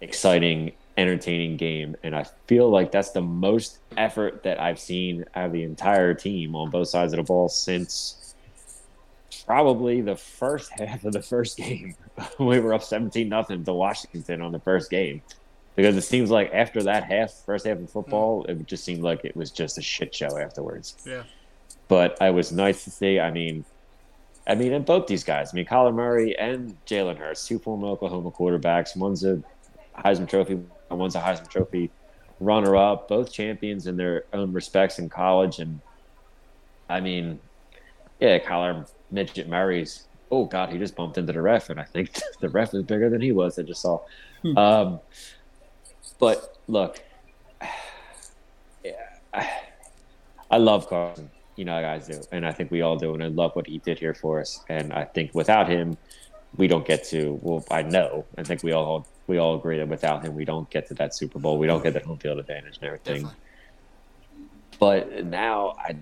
exciting, entertaining game. And I feel like that's the most effort that I've seen out of the entire team on both sides of the ball since probably the first half of the first game. we were up 17 nothing to Washington on the first game. Because it seems like after that half, first half of football, it just seemed like it was just a shit show afterwards. Yeah. But I was nice to see. I mean, I mean, and both these guys. I mean, Kyler Murray and Jalen Hurts, two former Oklahoma quarterbacks. One's a Heisman Trophy, and one's a Heisman Trophy runner-up. Both champions in their own respects in college. And I mean, yeah, Kyler Midget Murray's. Oh God, he just bumped into the ref, and I think the ref is bigger than he was. I just saw. Um, but look, yeah, I, I love Carson. You know, guys do, and I think we all do, and I love what he did here for us. And I think without him, we don't get to. Well, I know. I think we all we all agree that without him, we don't get to that Super Bowl. We don't get that home field advantage and everything. Definitely. But now I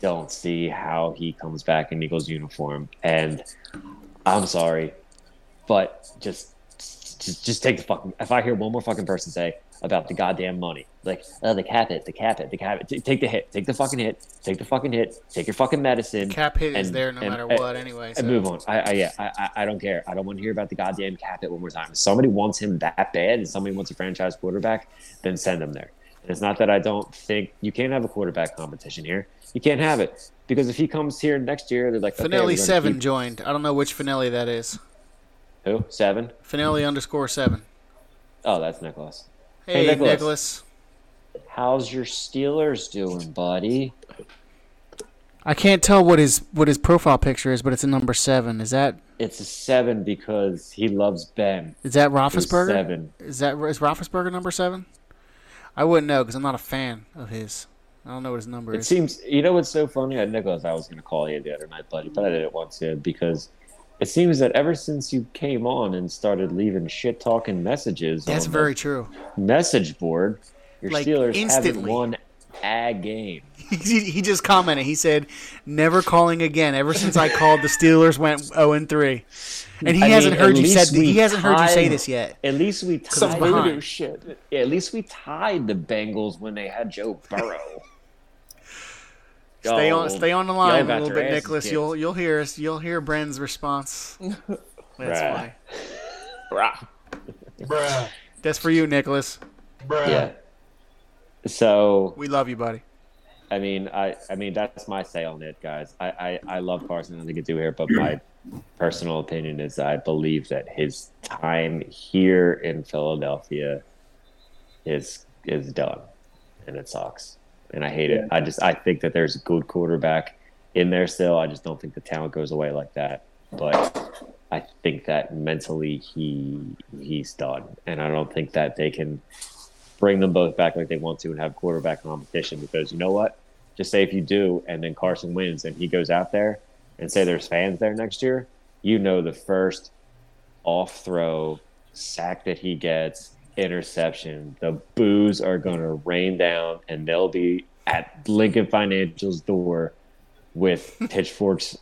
don't see how he comes back in Eagles uniform. And I'm sorry, but just just just take the fucking. If I hear one more fucking person say about the goddamn money, like oh the cap it, the cap it, the cap it, t- take the hit, take the fucking hit, take the fucking hit, take your fucking medicine. Cap hit is there no and- matter and- what anyway. So. and move on. I, I yeah, I, I don't care. I don't want to hear about the goddamn cap it one more time. If somebody wants him that bad and somebody wants a franchise quarterback, then send him there. And It's not that I don't think you can't have a quarterback competition here. You can't have it because if he comes here next year, they're like okay, Finelli gonna seven keep- joined. I don't know which Finelli that is. Who seven? Finelli underscore seven. Oh, that's Nicholas. Hey, Hey, Nicholas. Nicholas. How's your Steelers doing, buddy? I can't tell what his what his profile picture is, but it's a number seven. Is that It's a seven because he loves Ben. is that Roethlisberger? Seven. Is that is Roethlisberger number seven? I wouldn't know because I'm not a fan of his. I don't know what his number It is. It seems you know what's so funny, uh, Nicholas. I was going to call you the other night, buddy, but I didn't want to because it seems that ever since you came on and started leaving shit talking messages That's on very true. message board, your Like, Steelers haven't won a game. he, he just commented. He said, "Never calling again. Ever since I called, the Steelers went 0 and 3." And he I hasn't mean, heard you said he hasn't heard you say this yet. At least we tied. voodoo shit. Yeah, at least we tied the Bengals when they had Joe Burrow. Stay on, stay on the line a little bit, Nicholas. kicked. You'll you'll hear us. You'll hear Bren's response. That's Bruh. funny. Bruh. Bruh. That's for you, Nicholas. Bruh. Yeah. So We love you, buddy. I mean, I, I mean, that's my say on it, guys. I, I, I love Carson. I think do here, but my personal opinion is I believe that his time here in Philadelphia is is done, and it sucks, and I hate it. I just I think that there's a good quarterback in there still. I just don't think the talent goes away like that. But I think that mentally he he's done, and I don't think that they can bring them both back like they want to and have quarterback competition because you know what? Just say if you do and then Carson wins and he goes out there and say there's fans there next year, you know the first off throw sack that he gets, interception, the boos are going to rain down and they'll be at Lincoln Financial's door with pitchforks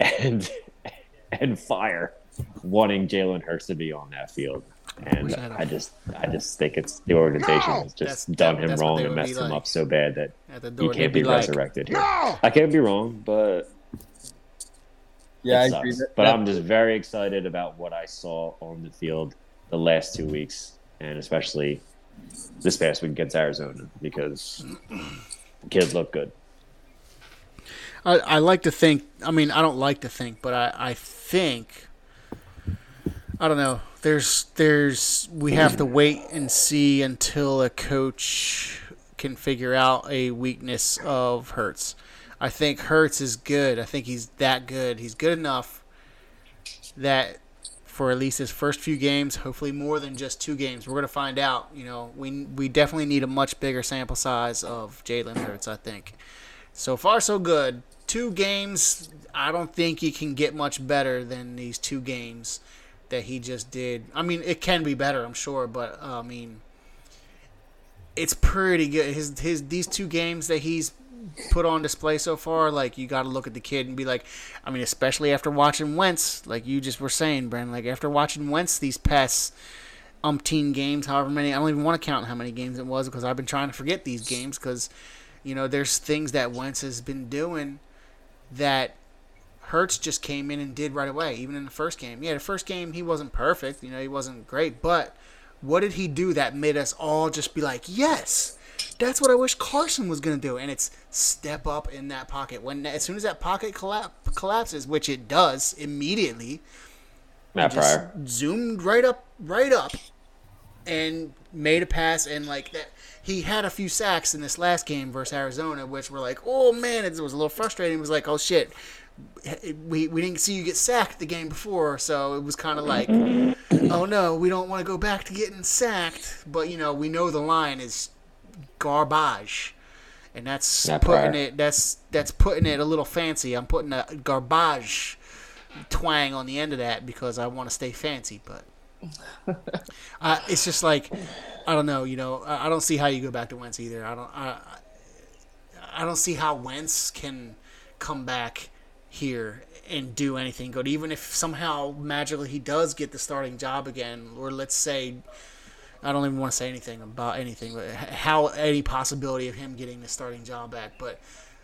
and and fire wanting Jalen Hurts to be on that field. And Wish I had a- I just, I just think it's the organization has That's- just done that- him wrong and messed him like. up so bad that he can't they'd be, like, resurrected here. I can't be wrong, but Yeah, I it agree. That, but that- I'm just very excited about what I saw on the field the last two weeks, and especially this past week against Arizona because the kids look good. I, I like to think. I mean, I don't like to think, but I, I think. I don't know. There's there's we have to wait and see until a coach can figure out a weakness of Hurts. I think Hurts is good. I think he's that good. He's good enough that for at least his first few games, hopefully more than just two games, we're gonna find out. You know, we we definitely need a much bigger sample size of Jalen Hurts. I think. So far, so good. Two games. I don't think he can get much better than these two games that he just did. I mean, it can be better, I'm sure, but uh, I mean, it's pretty good. His his these two games that he's put on display so far, like you got to look at the kid and be like, I mean, especially after watching Wentz, like you just were saying, Brandon, like after watching Wentz these past umpteen games, however many, I don't even want to count how many games it was because I've been trying to forget these games because, you know, there's things that Wentz has been doing that Hurts just came in and did right away, even in the first game. Yeah, the first game he wasn't perfect, you know, he wasn't great, but what did he do that made us all just be like, yes, that's what I wish Carson was going to do? And it's step up in that pocket. When as soon as that pocket collap, collapses, which it does immediately, Matt just Pryor. zoomed right up, right up, and made a pass. And like that, he had a few sacks in this last game versus Arizona, which were like, oh man, it was a little frustrating. It was like, oh shit, we we didn't see you get sacked the game before, so it was kind of like, mm-hmm. oh no, we don't want to go back to getting sacked. But you know, we know the line is garbage. And that's Matt putting Pryor. it. That's that's putting it a little fancy. I'm putting a garbage twang on the end of that because I want to stay fancy. But uh, it's just like I don't know. You know, I, I don't see how you go back to Wentz either. I don't. I, I don't see how Wentz can come back here and do anything good. Even if somehow magically he does get the starting job again, or let's say. I don't even want to say anything about anything, but how any possibility of him getting the starting job back. But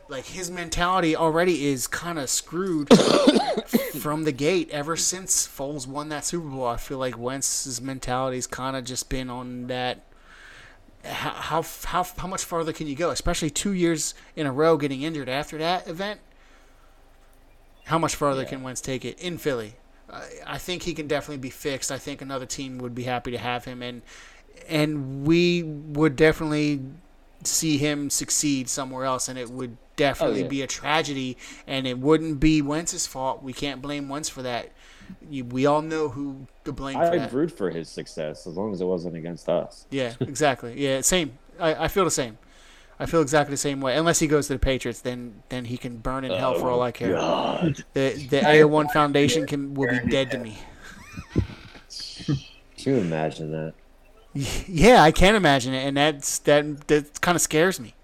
like his mentality already is kind of screwed from the gate ever since Foles won that Super Bowl. I feel like Wentz's mentality's kind of just been on that how, how how how much farther can you go? Especially two years in a row getting injured after that event. How much farther can Wentz take it in Philly? I, I think he can definitely be fixed. I think another team would be happy to have him, and and we would definitely see him succeed somewhere else, and it would definitely oh, yeah. be a tragedy, and it wouldn't be Wentz's fault. We can't blame Wentz for that. We all know who to blame I'd root for his success as long as it wasn't against us. Yeah, exactly. Yeah, same. I, I feel the same. I feel exactly the same way. Unless he goes to the Patriots, then then he can burn in hell for all I oh, care. The the AO1 Foundation can will be dead to me. Can you imagine that? Yeah, I can imagine it, and that's that that kind of scares me.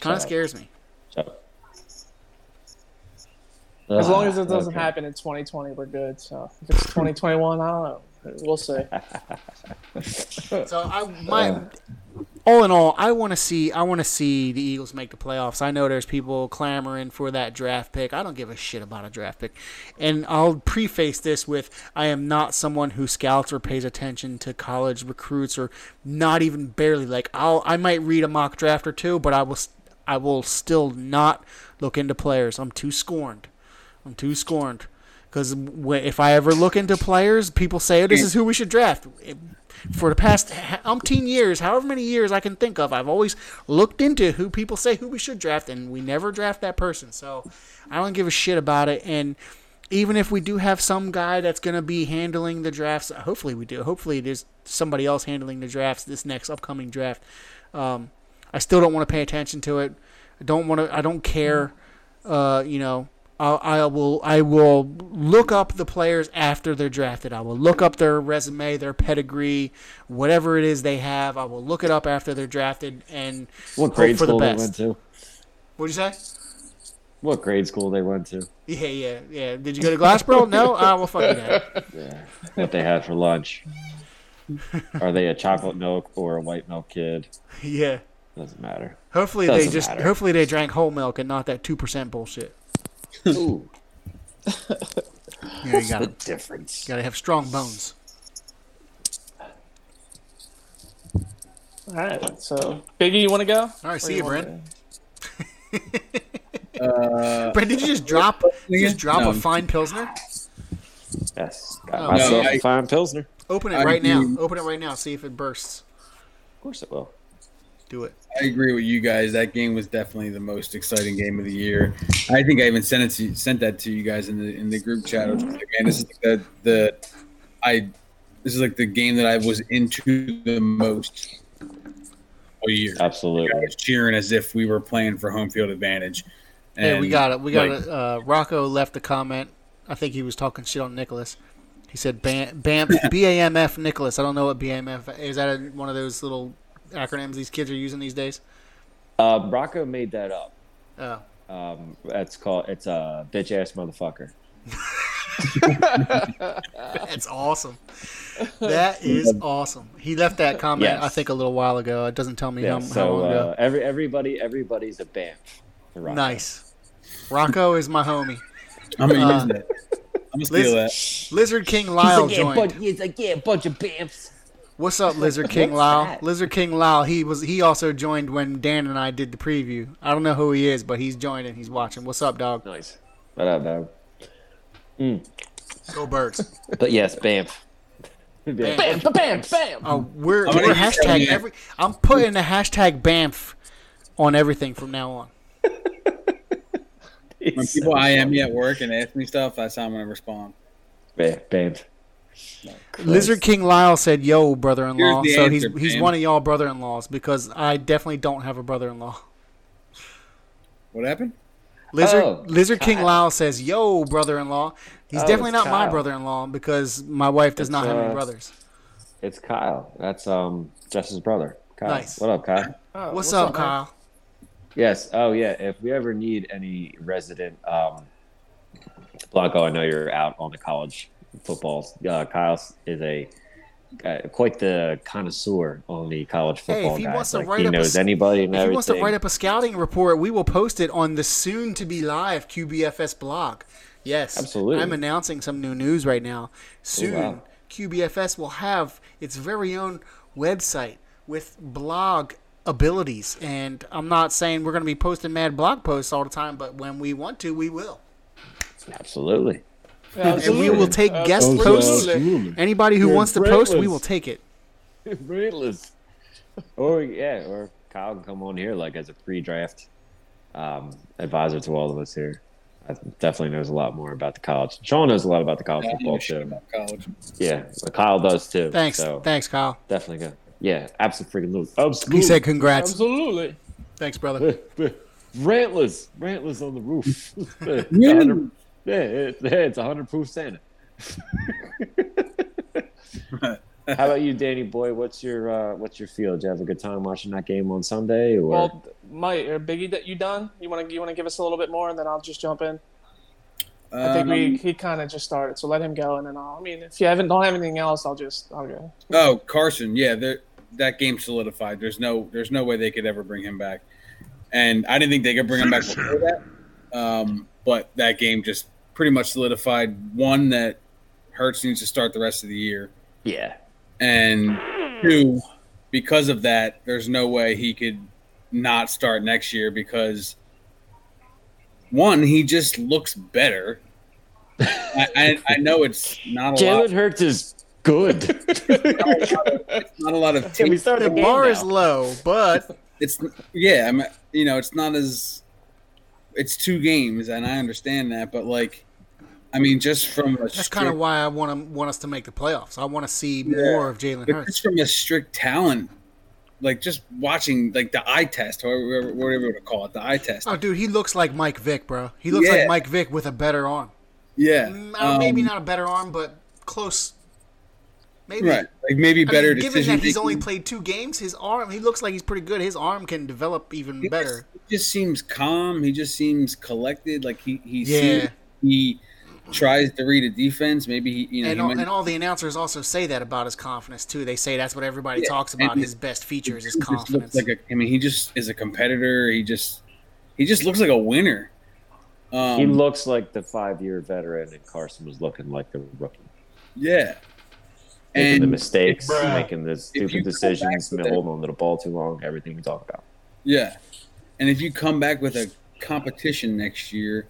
Kind of scares me. As long as it ah, doesn't Okay. happen in 2020, we're good. So if it's 2021, I don't know. We'll see. So I my uh. all in all, I want to see I want to see the Eagles make the playoffs. I know there's people clamoring for that draft pick. I don't give a shit about a draft pick. And I'll preface this with I am not someone who scouts or pays attention to college recruits or not even barely like I'll I might read a mock draft or two, but I will s- I will still not look into players. I'm too scorned. I'm too scorned. Because if I ever look into players, people say, oh, this is who we should draft. For the past umpteen years, however many years I can think of, I've always looked into who people say who we should draft, and we never draft that person. So I don't give a shit about it. And even if we do have some guy that's going to be handling the drafts, hopefully we do. Hopefully there's somebody else handling the drafts this next upcoming draft. Um, I still don't want to pay attention to it. I don't want to. I don't care. Uh, you know, I, I will. I will look up the players after they're drafted. I will look up their resume, their pedigree, whatever it is they have. I will look it up after they're drafted and What hope grade for the school they went to? What'd you say? What grade school they went to? Yeah, yeah, yeah. Did you go to Glassboro? no. Ah, well, fuck you. Yeah. What they had for lunch? Are they a chocolate milk or a white milk kid? Yeah. Doesn't matter. Hopefully they Doesn't just. matter. Hopefully they drank whole milk and not that two percent bullshit. Ooh, Yeah, you got the to difference. got to have strong bones. All right. So Biggie, you want to go? All right, see you, Brent. Uh, Brent, did you just drop? Did you just drop No. a fine pilsner? Yes. Got Oh, myself no, a I- fine pilsner. Open it I right now. mean- Open it right now. See if it bursts. Of course it will. Do it. I agree with you guys. That game was definitely the most exciting game of the year. I think I even sent it to sent that to you guys in the in the group chat. I was like, man, this is the the I this is like the game that I was into the most all year. I Absolutely. was cheering as if we were playing for home field advantage. Hey, we got it. We got like, it. Uh, Rocco left a comment. I think he was talking shit on Nicholas. He said Bam, Bam, BAMF Nicholas. I don't know what BAMF is. That a, one of those little acronyms these kids are using these days? Uh, Rocco made that up. Oh, Um, that's called. It's a bitch ass motherfucker. that's awesome. That is awesome. He left that comment, Yes. I think, a little while ago. It doesn't tell me Yeah. how, how So long ago. uh, every everybody everybody's a bamf. Rocco. nice. Rocco is my homie. I'm gonna uh, use that. I'm gonna Liz- that. Lizard King Lyle he's like, yeah, joined. but, he's like, yeah, a bunch of bamfs. What's up, Lizard King What's Lyle? that? Lizard King Lyle. He was he also joined when Dan and I did the preview. I don't know who he is, but he's joining. He's watching. What's up, dog? Nice. What up, dog? Hmm. Go birds. But yes, bamf. Bamf. Bam, bam, bam. Oh, we're I'm we're hashtag every. I'm putting the hashtag BAMF on everything from now on. When people IM me at work and ask me stuff, that's how I'm gonna respond. Bamf. Bamf. Lizard King Lyle said, "Yo, brother-in-law." Here's the So he's answer, he's one of y'all brother-in-laws because I definitely don't have a brother-in-law. What happened? Lizard Oh, Lizard King Lyle says, "Yo, brother-in-law." He's Oh, definitely it's not my brother-in-law because my wife does It's, not have any uh, brothers. It's Kyle. That's um Jess's brother. Kyle. Nice. What up, Kyle? Oh, What's, up, man? Kyle? Yes. Oh, yeah. If we ever need any resident, um, Blanco, I know you're out on the college football. Uh, Kyle is a uh, quite the connoisseur on the college Hey, football. if he guys. wants to Like, write he up knows s- anybody and If he wants to write up a scouting report, we will post it on the soon to be live QBFS blog. Yes, Absolutely. I'm announcing some new news right now. Soon, wow. QBFS will have its very own website with blog abilities. And I'm not saying we're going to be posting mad blog posts all the time, but when we want to, we will. Absolutely. And we will take guest Absolutely. posts. Anybody who You're wants to post, we will take it. Brainless. Or yeah, or Kyle can come on here like as a pre-draft um, advisor to all of us here. I definitely knows a lot more about the college. Sean knows a lot about the college I don't football too. college. Yeah, but Kyle does too. Thanks. So Thanks, Kyle. definitely good. Yeah, absolutely. Absolutely. He said congrats. Absolutely. Thanks, brother. Rantless, rantless on the roof. yeah, it's, it's a hundred proof Santa. How about you, Danny boy? What's your uh, what's your feel? Did you have a good time watching that game on Sunday? Or Well, Mike or Biggie, that you done? You want to you want to give us a little bit more, and then I'll just jump in. I think we Um, he kind of just started, so let him go, and then I'll. I mean, if you haven't don't have anything else, I'll just I'll go. Oh, Carson, yeah, they're- that game solidified. There's no, there's no way they could ever bring him back, and I didn't think they could bring him back before that. Um, but that game just pretty much solidified one that Hurts needs to start the rest of the year, yeah, and two, because of that, there's no way he could not start next year because one, he just looks better. I, I, I know it's not a lot. Jalen Hurts is good. It's not a lot of Can we start The the bar now? is low, but it's yeah i'm you know it's not as it's two games and i understand that but like i mean just from a that's strict, kind of why I want to want us to make the playoffs. I want to see more of Jalen Hurts. just from a strict talent like just watching like the eye test or whatever, whatever to call it the eye test Oh, dude, he looks like Mike Vick, bro. He looks Yeah. like Mike Vick with a better arm. yeah Mm, uh, maybe um, not a better arm, but close. Maybe. right like maybe I better mean, given that he's only played two games, his arm, he looks like he's pretty good. His arm can develop even He better. just, he just seems calm he just seems collected like he he Yeah. seems, he tries to read a defense maybe he you know And he all, might- and all the announcers also say that about his confidence too. They say that's what everybody Yeah, talks about. and His best features is He just looks confidence. Like a, I mean, he just is a competitor. He just he just looks like a winner. Um, he looks like the five-year veteran, and Carson was looking like the rookie, yeah, making and the mistakes, Bruh. making the stupid decisions, back holding on to the ball too long. Everything we talk about. yeah, and if you come back with a competition next year,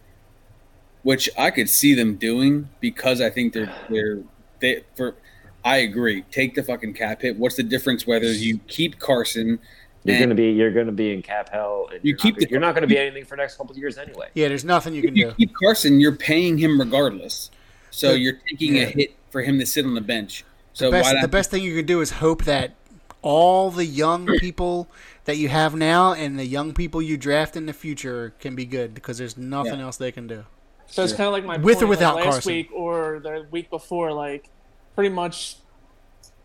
which I could see them doing because I think they're they're they for. I agree. Take the fucking cap hit. What's the difference whether you keep Carson? You're gonna be you're gonna be in cap hell. You you're keep not, the- you're not gonna be anything for the next couple of years anyway. yeah, there's nothing you If can you do. keep Carson, you're paying him regardless. So The- you're taking yeah. a hit for him to sit on the bench. So best, why the best thing you can do is hope that all the young people that you have now and the young people you draft in the future can be good because there's nothing Yeah. else they can do. So it's kind of like my With or point, like, without last Carson. week or the week before. Like, pretty much,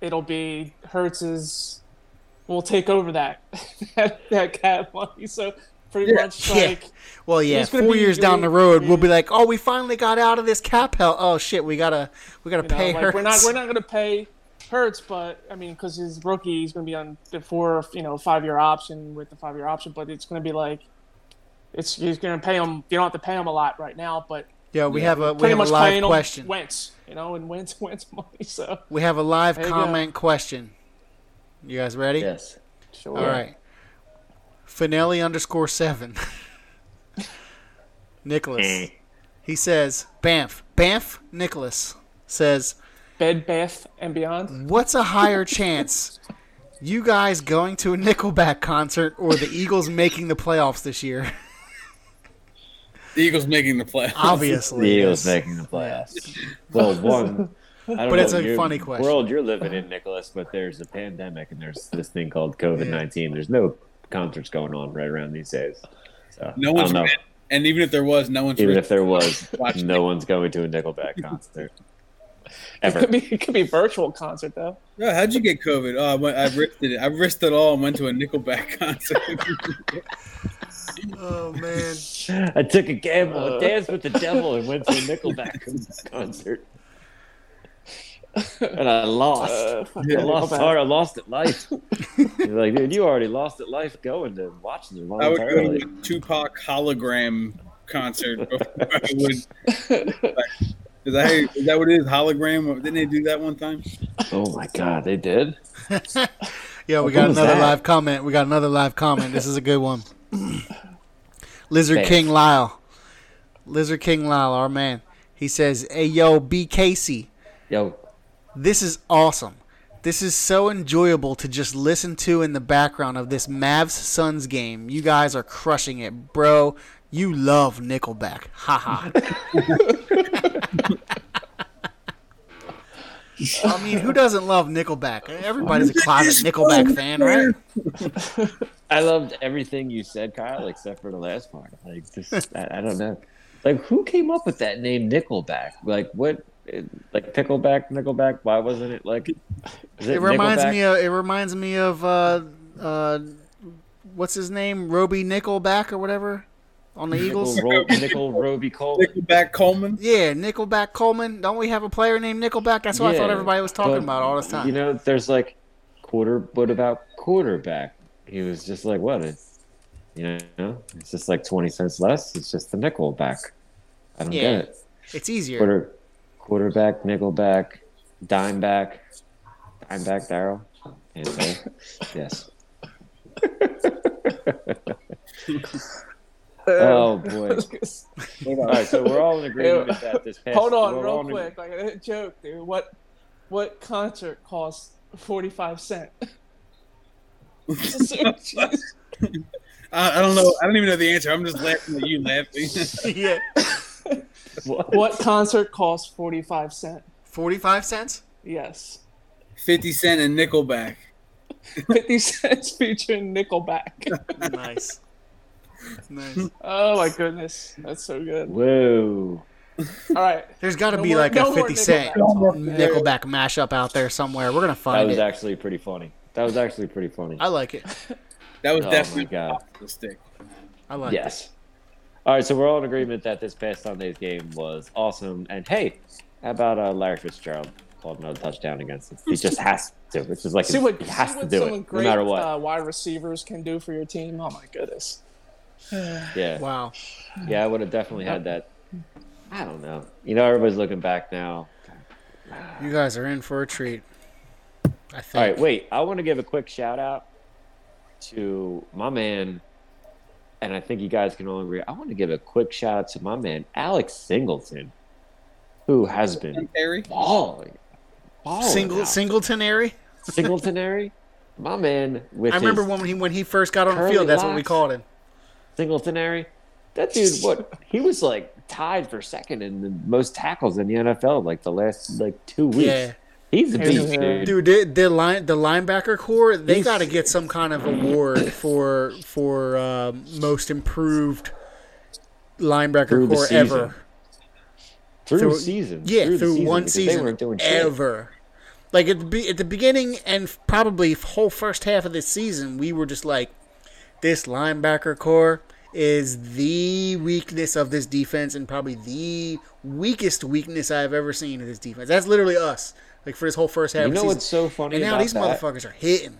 it'll be Hurts's. We'll take over that that, that cat money. So pretty Yeah. much Yeah. like Well, yeah, four be- years down the road, we'll be like, oh, we finally got out of this cap hell. Oh shit, we gotta we gotta you know, pay like her. we're not we're not gonna pay Hertz, but I mean, because his rookie, he's gonna be on the four you know five year option with the five year option, but it's gonna be like. It's he's gonna pay him. You don't have to pay him a lot right now, but Yeah, we have a we pretty have a much live paying question. him Wentz, you know, and Wentz Wentz money. So We have a live There you comment question. You guys ready? Yes. sure. All right. Finelli underscore seven. Nicholas. Eh. He says, BAMF. BAMF Nicholas says, Bed Bath and Beyond. What's a higher chance? You guys going to a Nickelback concert or the Eagles making the playoffs this year? The Eagles making the playoffs. Obviously. The Eagles yes. making the playoffs. Well, one. I don't But know it's a funny question. World you're living in, Nicholas, but there's a pandemic and there's this thing called COVID nineteen. There's no concerts going on right around these days. So No I one's don't and even if there was, no one's Even if there was, Watch no one's going to a Nickelback concert It ever. could be it could be virtual concert though. Yeah, how'd you get COVID? Oh, I, went, I risked it. I risked it all and went to a Nickelback concert. Oh, man. I took a gamble, I danced with the devil, and went to a Nickelback concert. And I lost. Uh, fuck I lost Nickelback. hard. I lost at life. Like, dude, you already lost at life going to watching them I would go to a Tupac hologram concert before I would. Is that, is that what it is? Hologram? Didn't they do that one time? Oh my god, they did. yeah, we Who got another that? live comment. We got another live comment. This is a good one. Lizard Thanks. King Lyle. Lizard King Lyle, our man. He says, Hey, yo, B. Casey. Yo, This is awesome. This is so enjoyable to just listen to in the background of this Mavs Suns game. You guys are crushing it, bro. You love Nickelback. Haha. I mean, who doesn't love Nickelback? Everybody's a closet Nickelback fan, right? I loved everything you said, Kyle, except for the last part. Like, just I, I don't know. Like, who came up with that name, Nickelback? Like, what? Like Pickleback, Nickelback? Why wasn't it like? It, It reminds Nickelback? me of it reminds me of uh, uh, what's his name, Roby Nickelback or whatever, on the Eagles. Nickel, Ro- Nickel Roby Cole. Nickelback Coleman. Yeah, Nickelback Coleman. Don't we have a player named Nickelback? That's what I thought everybody was talking but, about all this time. You know, there's like quarter. What about quarterback? He was just like, what? It, you know, it's just like twenty cents less. It's just the nickel back. I don't Yeah. get it. it's easier. Quarter, quarterback, nickelback, dime back, dime back, Daryl. Yes. Um, oh boy. All right, so we're all in agreement Ew. that this past. Hold on, real all in- quick. Like a joke, dude. What what concert costs forty five cent? So cheap. I, I don't know. I don't even know the answer. I'm just laughing at you laughing. yeah, What? what concert costs forty five cent? forty-five cents. Yes, Fifty Cent and Nickelback. fifty cents featuring Nickelback. nice, nice. oh my goodness, that's so good. Whoa. All right, There's got to No be more- like no a fifty cent Nickelback. Nickelback mashup out there somewhere. We're gonna find it. That was it. actually pretty funny. That was actually pretty funny. I like it. That was Oh, definitely my God. the stick. I like it. Yes. All right, so we're all in agreement that this past Sunday's game was awesome. And hey, how about uh, Larry Fitzgerald called no touchdown against us? He just has to, which is like see what he has see to what do some it no matter what. Uh, wide receivers can do for your team. Oh my goodness. yeah, Wow. yeah, I would have definitely had that. I don't know. You know, everybody's looking back now. You guys are in for a treat. I think. All right, wait. I want to give a quick shout out to my man, and I think you guys can all agree. I want to give a quick shout out to my man Alex Singleton, who has been Terry. balling, balling Single out. Singletonary. Singletonary, my man with I remember when he when he first got on the field. That's what we called him. Singletonary. That dude, what he was like tied for second in the most tackles in the NFL like the last like two weeks. Yeah. He's a beast, Yeah. dude. Dude, the, the line the linebacker core they got to get some kind of award for for um, most improved linebacker Through core season. ever. Through, through- season, Yeah, the through one because season weren't doing shit. ever. Like at the be- at the beginning and probably whole first half of this season, we were just like, this linebacker core is the weakness of this defense and probably the weakest weakness I've ever seen in this defense. That's literally us. Like for this whole first half You of know what's so funny and now about these that? motherfuckers are hitting.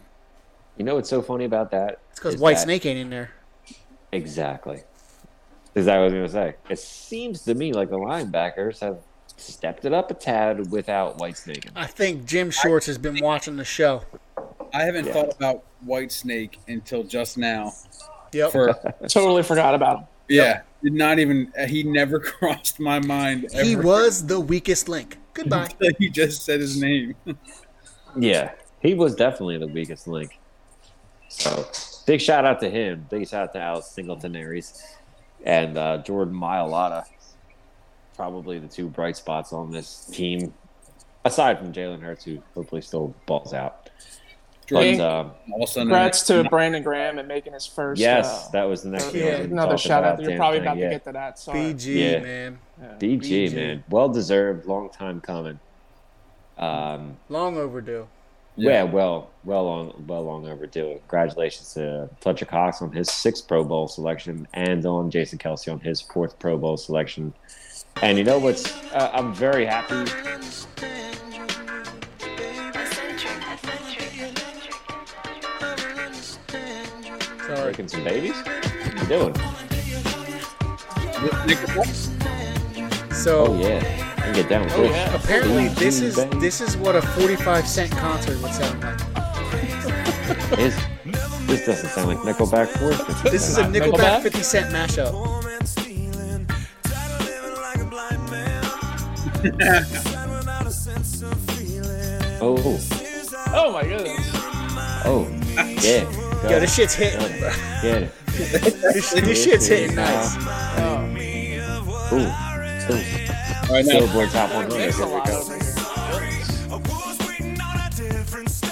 You know what's so funny about that? It's because White that- Snake ain't in there. Exactly. Is that what I was gonna say? It seems to me like the linebackers have stepped it up a tad without White Snake. I think Jim Shorts has been watching the show. I haven't Yeah. thought about White Snake until just now. Yep. For Totally forgot about him. yeah, did not even. He never crossed my mind. Ever he was the weakest link. Goodbye. until He just said his name. Yeah, he was definitely the weakest link. So big shout out to him. Big shout out to Alex Singleton Aries and uh, Jordan Mailata. Probably the two bright spots on this team, aside from Jalen Hurts, who hopefully still balls out. But Hey, um, All of a sudden, Congrats to Brandon Graham and making his first. yes, uh, that was the next thing. Yeah, was another shout out. You're damn probably thing, about yeah. to get to that. Sorry. BG, Yeah. man. BG, BG. man, well deserved, long time coming. Um, Long overdue. yeah. well, well long, well long overdue. Congratulations to Fletcher Cox on his sixth Pro Bowl selection, and on Jason Kelce on his fourth Pro Bowl selection. And you know what's? Uh, I'm very happy. Sorry. Making some babies. What you doing? So Oh yeah, I can get down with Oh, this. yeah. apparently Bang, this is bang. this is what a 45 cent concert would sound like. Is, this doesn't sound like Nickelback or 50 This is a Nickelback Nickelback? 50 Cent mashup. Oh, Oh my goodness. oh, yeah. Go. Yo, this shit's hitting. bro. Get it. This, this shit's hitting nice. Oh, Ooh, ooh. All right, now Billboard Top 100. Here we go.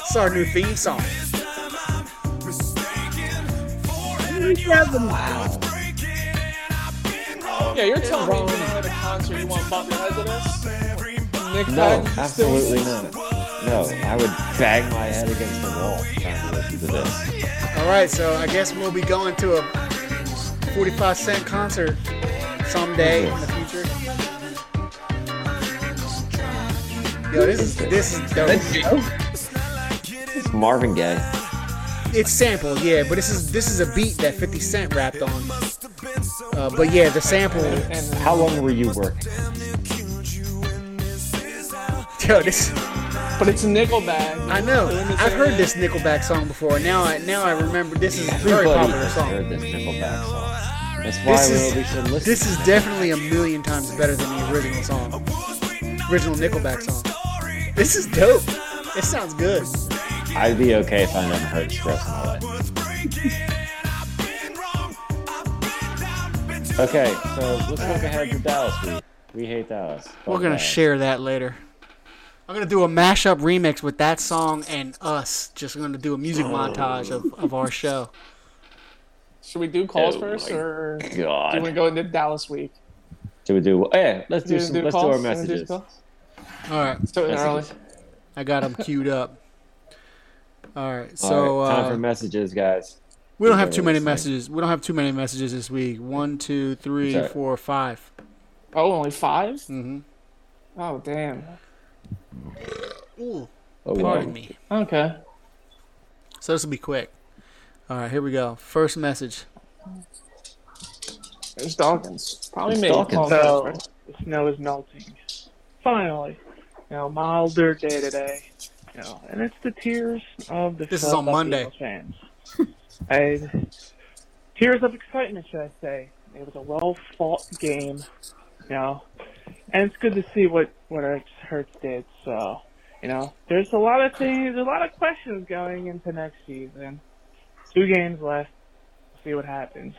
It's our new theme song. Yeah, you're telling me you know at a concert you want to bump your this? Nick No, Dyke absolutely not. No, I would bang my head against the wall trying to listen to this. All right, so I guess we'll be going to a 45 cent concert someday in the future. Yo, this is this is dope. It's Marvin Gaye. It's sample, yeah, but this is this is a beat that 50 Cent rapped on. Uh, but yeah, the sample. And How long were you working? Yo, this but it's a Nickelback. I know. I've heard this Nickelback song before. Now I now I remember this is a very Everybody popular has song. heard this Nickelback song. That's why This is we should listen. this is definitely a million times better than the original song. Original Nickelback song. This is dope. It sounds good. I'd be okay if I never heard Stress in my life. Okay, so let's look ahead to Dallas week. We hate Dallas. We're gonna Dallas. share that later. I'm gonna do a mashup remix with that song and us. Just gonna do a music montage of, of our show. Should we do calls Oh first, my or do you God. want to go into Dallas week? Should we do? Yeah, let's do You some. wanna let's calls? do our You wanna do messages. calls? All right, Let's early. I got them queued up. All right, so right, time uh, for messages, guys. we don't have too many messages. We don't have too many messages this week. One, two, three, Sorry. four, five. Oh, only 5 Mm-hmm. Oh, damn. Ooh, Oh, pardon wow. me. Okay. So this will be quick. All right, here we go. First message. It's Dawkins. Probably It's me. Dawkins. Call So the snow is melting. Finally, you know, milder day today. You know, and it's the tears of the This is on Monday. Fans. and tears of excitement, should I say? It was a well fought game, you know, and it's good to see what what Hurts, Hurts did. So, you know, there's a lot of things, a lot of questions going into next season. Two games left. See what happens.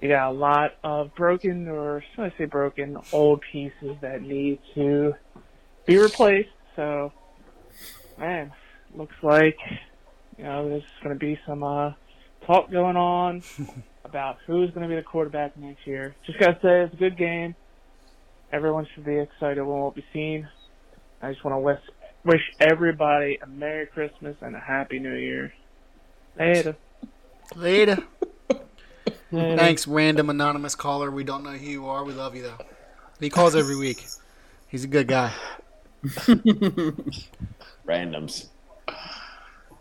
You got a lot of broken, or should I say broken, old pieces that need to be replaced. So, man, looks like you know there's going to be some uh, talk going on about who's going to be the quarterback next year. Just gotta say, it's a good game. Everyone should be excited with what we've seen. I just want to wish wish everybody a Merry Christmas and a Happy New Year. Later. Later. Thanks, random anonymous caller. We don't know who you are. We love you though. He calls every week. He's a good guy. Randoms.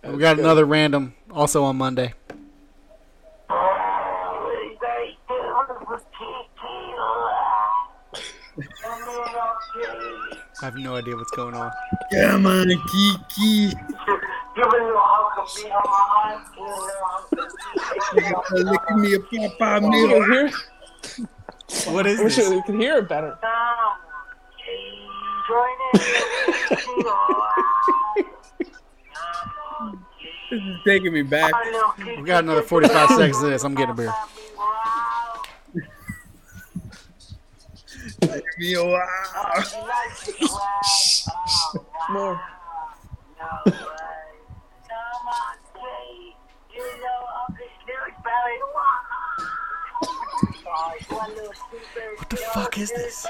We got another random also on Monday. I have no idea what's going on. Come on, Kiki. Look at me, a papa I meal. wish I could What is hear, wish this? I could hear it better. This is taking me back. We got another 45 seconds of this. I'm getting a beer. Give me a wow. More. What the fuck is this?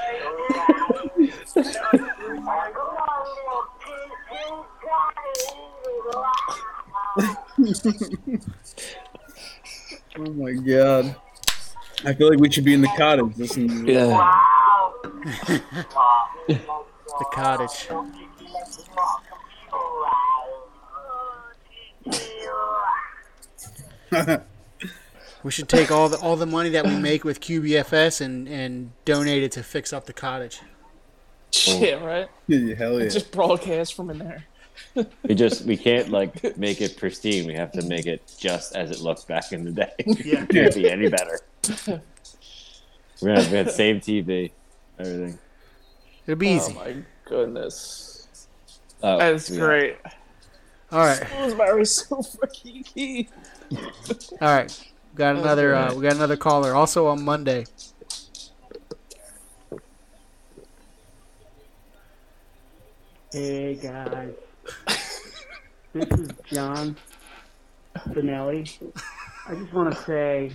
Oh my god. I feel like we should be in the cottage listening to Yeah. The cottage. We should take all the all the money that we make with QBFS and and donate it to fix up the cottage. Shit, right? Yeah, Hell yeah. Just broadcast from in there. We just we can't like make it pristine. We have to make it just as it looked back in the day. Yeah. Can't be any better. We're gonna have we have same TV, everything. It'll be easy. Oh my goodness. Oh, That's yeah. great. All right. Rosemary so fucking key. All right. We got another. Uh, we got another caller. Also on Monday. Hey guys, this is John Finelli. I just want to say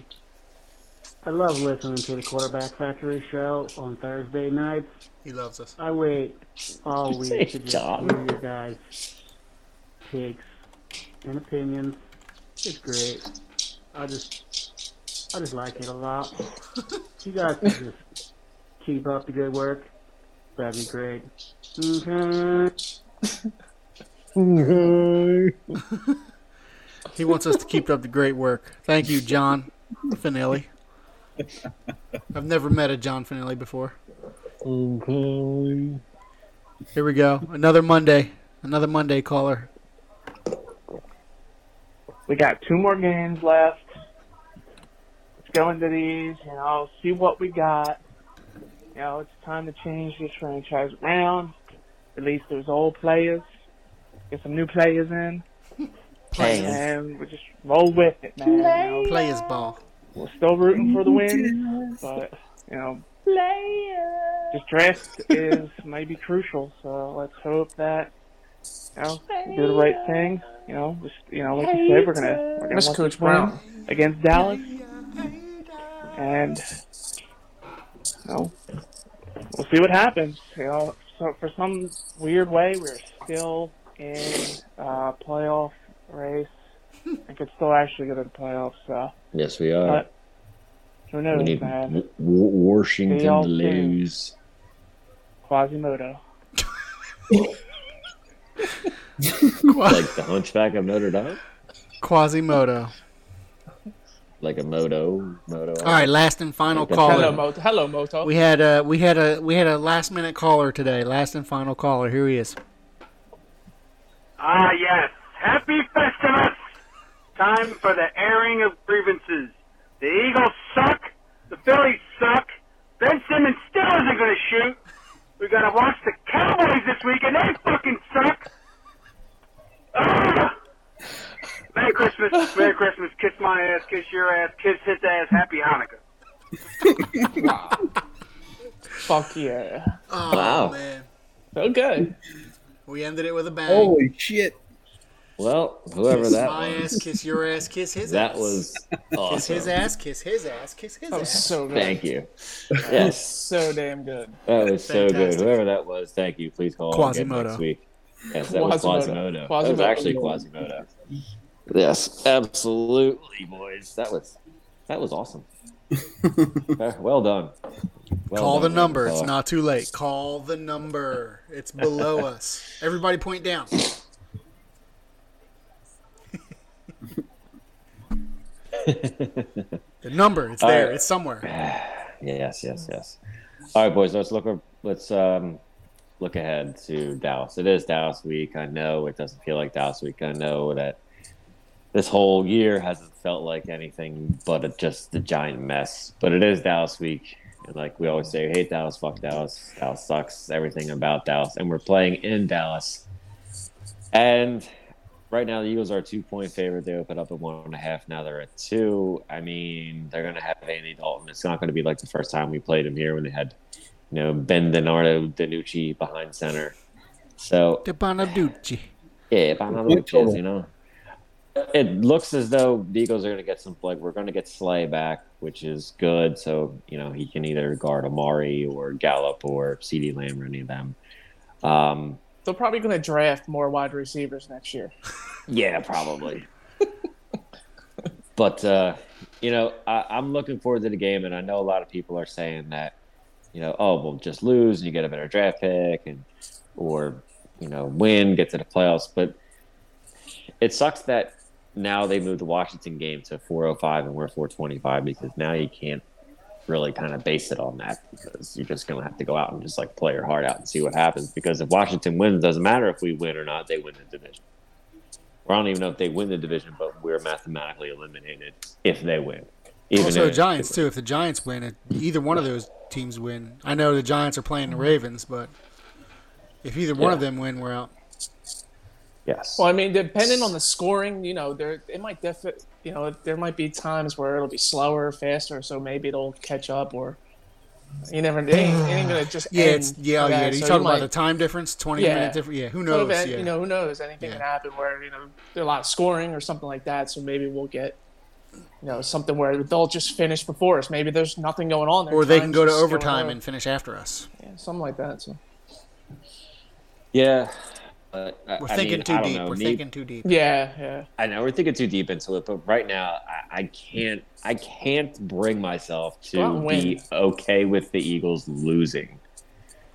I love listening to the Quarterback Factory show on Thursday nights. He loves us. I wait all Did you week say to just John? hear your guys' takes and opinions. It's great. I just, I just like it a lot. You guys could just keep up the good work, that'd be great. Okay. He wants us to keep up the great work. Thank you, John Finelli. I've never met a John Finelli before. Okay. Here we go. Another Monday. Another Monday caller. We got two more games left. Let's go into these, you know, see what we got. You know, it's time to change this franchise around. Release those old players. Get some new players in. Players. And we just roll with it, man. You know, Players ball. we're still rooting for the win, but, you know, this draft is maybe crucial. So let's hope that, you know, we do the right thing. You know, just, you know, like you said, we're gonna we're gonna Miss Coach this win Brown. against Dallas, and you know, we'll see what happens. You know, so for some weird way, we're still in uh, playoff race. I could still actually go to the playoffs. So Yes, we are. But- who knows, we need man? W- W- Washington to lose. Quasimodo. Like the Hunchback of Notre Dame. Quasimodo. Like a moto, moto. All right, last and final Like caller. Hello, Moto. Hello, Moto. We had a we had a we had a last minute caller today. Last and final caller. Here he is. Ah, yes. Happy Festivus! Time for the airing of grievances. The Eagles suck. The Phillies suck. Ben Simmons still isn't going to shoot. We got to watch the Cowboys this week, and they fucking suck. Ah! Merry Christmas. Merry Christmas. Kiss my ass. Kiss your ass. Kiss his ass. Happy Hanukkah. Fuck yeah. Oh, Wow. man. Okay. We ended it with a bang. Holy shit! Well, whoever kiss that my was, ass, kiss your ass, kiss his that ass. That was awesome. kiss his ass, kiss his ass, kiss his That was ass. so good. Thank you. Yes, So damn good. that was so good. Whoever that was, thank you. Please call again Quasimodo. next week. Yes, that was Quasimodo. Quasimodo. That was actually Quasimodo. Yes, absolutely, boys. That was that was awesome. Uh, well done. Well Call the done, number. It's not too late. Call the number. It's below us. Everybody point down. the number. It's All there. right. It's somewhere. Yes, yes, yes. All right, boys. Let's look. Let's um, look ahead to Dallas. It is Dallas week. I know it doesn't feel like Dallas week. I know that this whole year hasn't felt like anything but a, just a giant mess. But it is Dallas week, and like we always say, hate Dallas, fuck Dallas. Dallas sucks. Everything about Dallas, and we're playing in Dallas. And right now, the Eagles are a two-point favorite. They open up at one and a half. Now they're at two. I mean, they're going to have Andy Dalton. It's not going to be like the first time we played him here when they had, you know, Ben Denardo Danucci behind center. So De Bonaducci. yeah, if I'm not Point total. you know. It looks as though the Eagles are going to get some like we're going to get Slay back, which is good. So you know he can either guard Amari or Gallup or CeeDee Lamb or any of them. Um, They're probably going to draft more wide receivers next year. yeah, probably. but uh, you know, I, I'm looking forward to the game, and I know a lot of people are saying that, you know, oh, we'll just lose and you get a better draft pick, and or you know, win, get to the playoffs. But it sucks that now they moved the Washington game to 405 and we're 425 because now you can't really kind of base it on that because you're just going to have to go out and just like play your heart out and see what happens. Because if Washington wins, it doesn't matter if we win or not; they win the division. Or I don't even know if they win the division, but we're mathematically eliminated if they win. Even also, the Giants too. If the Giants win, it, either one of those teams win. I know the Giants are playing the Ravens, but if either one of them win, we're out. Yes. Well, I mean, depending on the scoring, you know, there it might def, you know, there might be times where it'll be slower, faster, so maybe it'll catch up, or you never. It ain't, it ain't gonna just Yeah, end it's, yeah, like yeah. that, You so talking about might- the time difference, twenty Yeah. minute difference? Yeah, who could knows? have- yeah. You know, who knows? Anything Yeah. can happen where you know there's a lot of scoring or something like that. So maybe we'll get, you know, something where they'll just finish before us. Maybe there's nothing going on there, or they can go to overtime and finish after us. yeah, something like that. So yeah. But, I- We're I thinking mean, too I deep. know. We're Me- thinking too deep. yeah, yeah. I know we're thinking too deep into it, but right now I, I can't. I can't bring myself to be okay with the Eagles losing,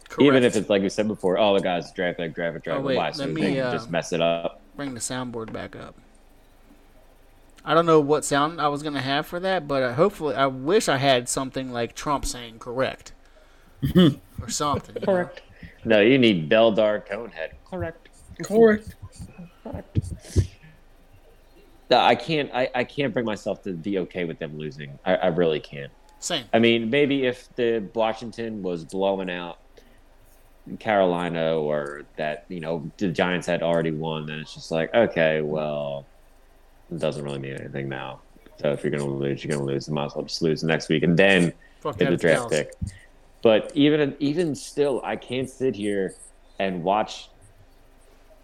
Correct. even if it's like we said before. Oh, the guys draft pick, draft pick, draft Oh, pick. wait, Why? So let me, uh, just mess it up. bring the soundboard back up. I don't know what sound I was gonna have for that, but uh, hopefully, I wish I had something like Trump saying "correct" or something. Correct. know? No, you need Beldar Conehead. Correct. Correct. No, I can't. I, I can't bring myself to be okay with them losing. I, I really can't. Same. I mean, maybe if the Washington was blowing out Carolina or that, you know, the Giants had already won, then it's just like, okay, well, it doesn't really mean anything now. So if you're going to lose, you're going to lose. You might as well just lose the next week and then Fuck get the draft Dallas. pick. But even even still, I can't sit here and watch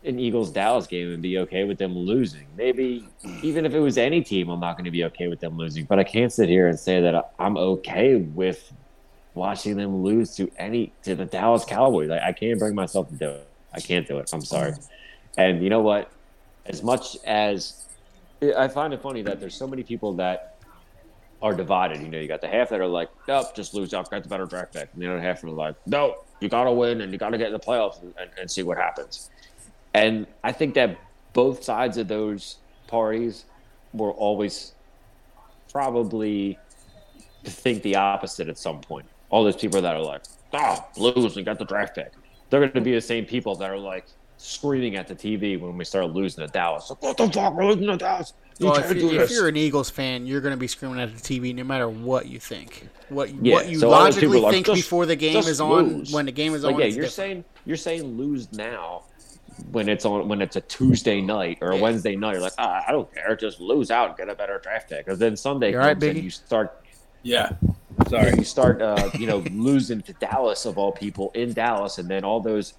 an Eagles Dallas game and be okay with them losing. Maybe even if it was any team, I'm not going to be okay with them losing. But I can't sit here and say that I'm okay with watching them lose to any to the Dallas Cowboys. I, I can't bring myself to do it. I can't do it. I'm sorry. And you know what? As much as I find it funny that there's so many people that are divided. You know, you got the half that are like, nope, just lose out, got the better draft pick. And the other half are like, no, you got to win and you got to get in the playoffs and, and, and see what happens. And I think that both sides of those parties were always probably think the opposite at some point. All those people that are like, ah, lose and got the draft pick. They're going to be the same people that are like screaming at the TV when we start losing to Dallas. Like, what the fuck? We're losing to Dallas. You Well, if, you, if, you're an Eagles fan, you're going to be screaming at the TV no matter what you think. What Yeah, what you so all those people logically like, think "Just- before the game is on, lose." when the game is like, on. yeah, you're different. saying you're saying lose now when it's on when it's a Tuesday night or a Yeah. Wednesday night. You're like, ah, I don't care, just lose out, and get a better draft pick. Because then Sunday You comes all right, and you start Yeah. Sorry. you start uh, you know losing to Dallas of all people in Dallas, and then all those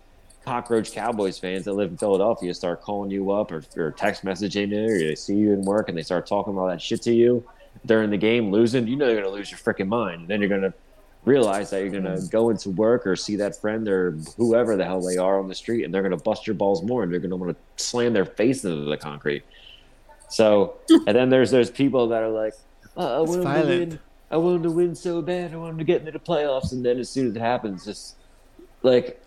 cockroach Cowboys fans that live in Philadelphia start calling you up or, or text messaging you, or they see you in work and they start talking all that shit to you during the game, losing. You know you're gonna lose your freaking mind. and Then you're gonna realize that you're gonna go into work or see that friend or whoever the hell they are on the street, and they're gonna bust your balls more, and they're gonna want to slam their face into the concrete. So, and then there's those people that are like, uh, I want to win. I want to win so bad. I want them to get into the playoffs, and then as soon as it happens, just like,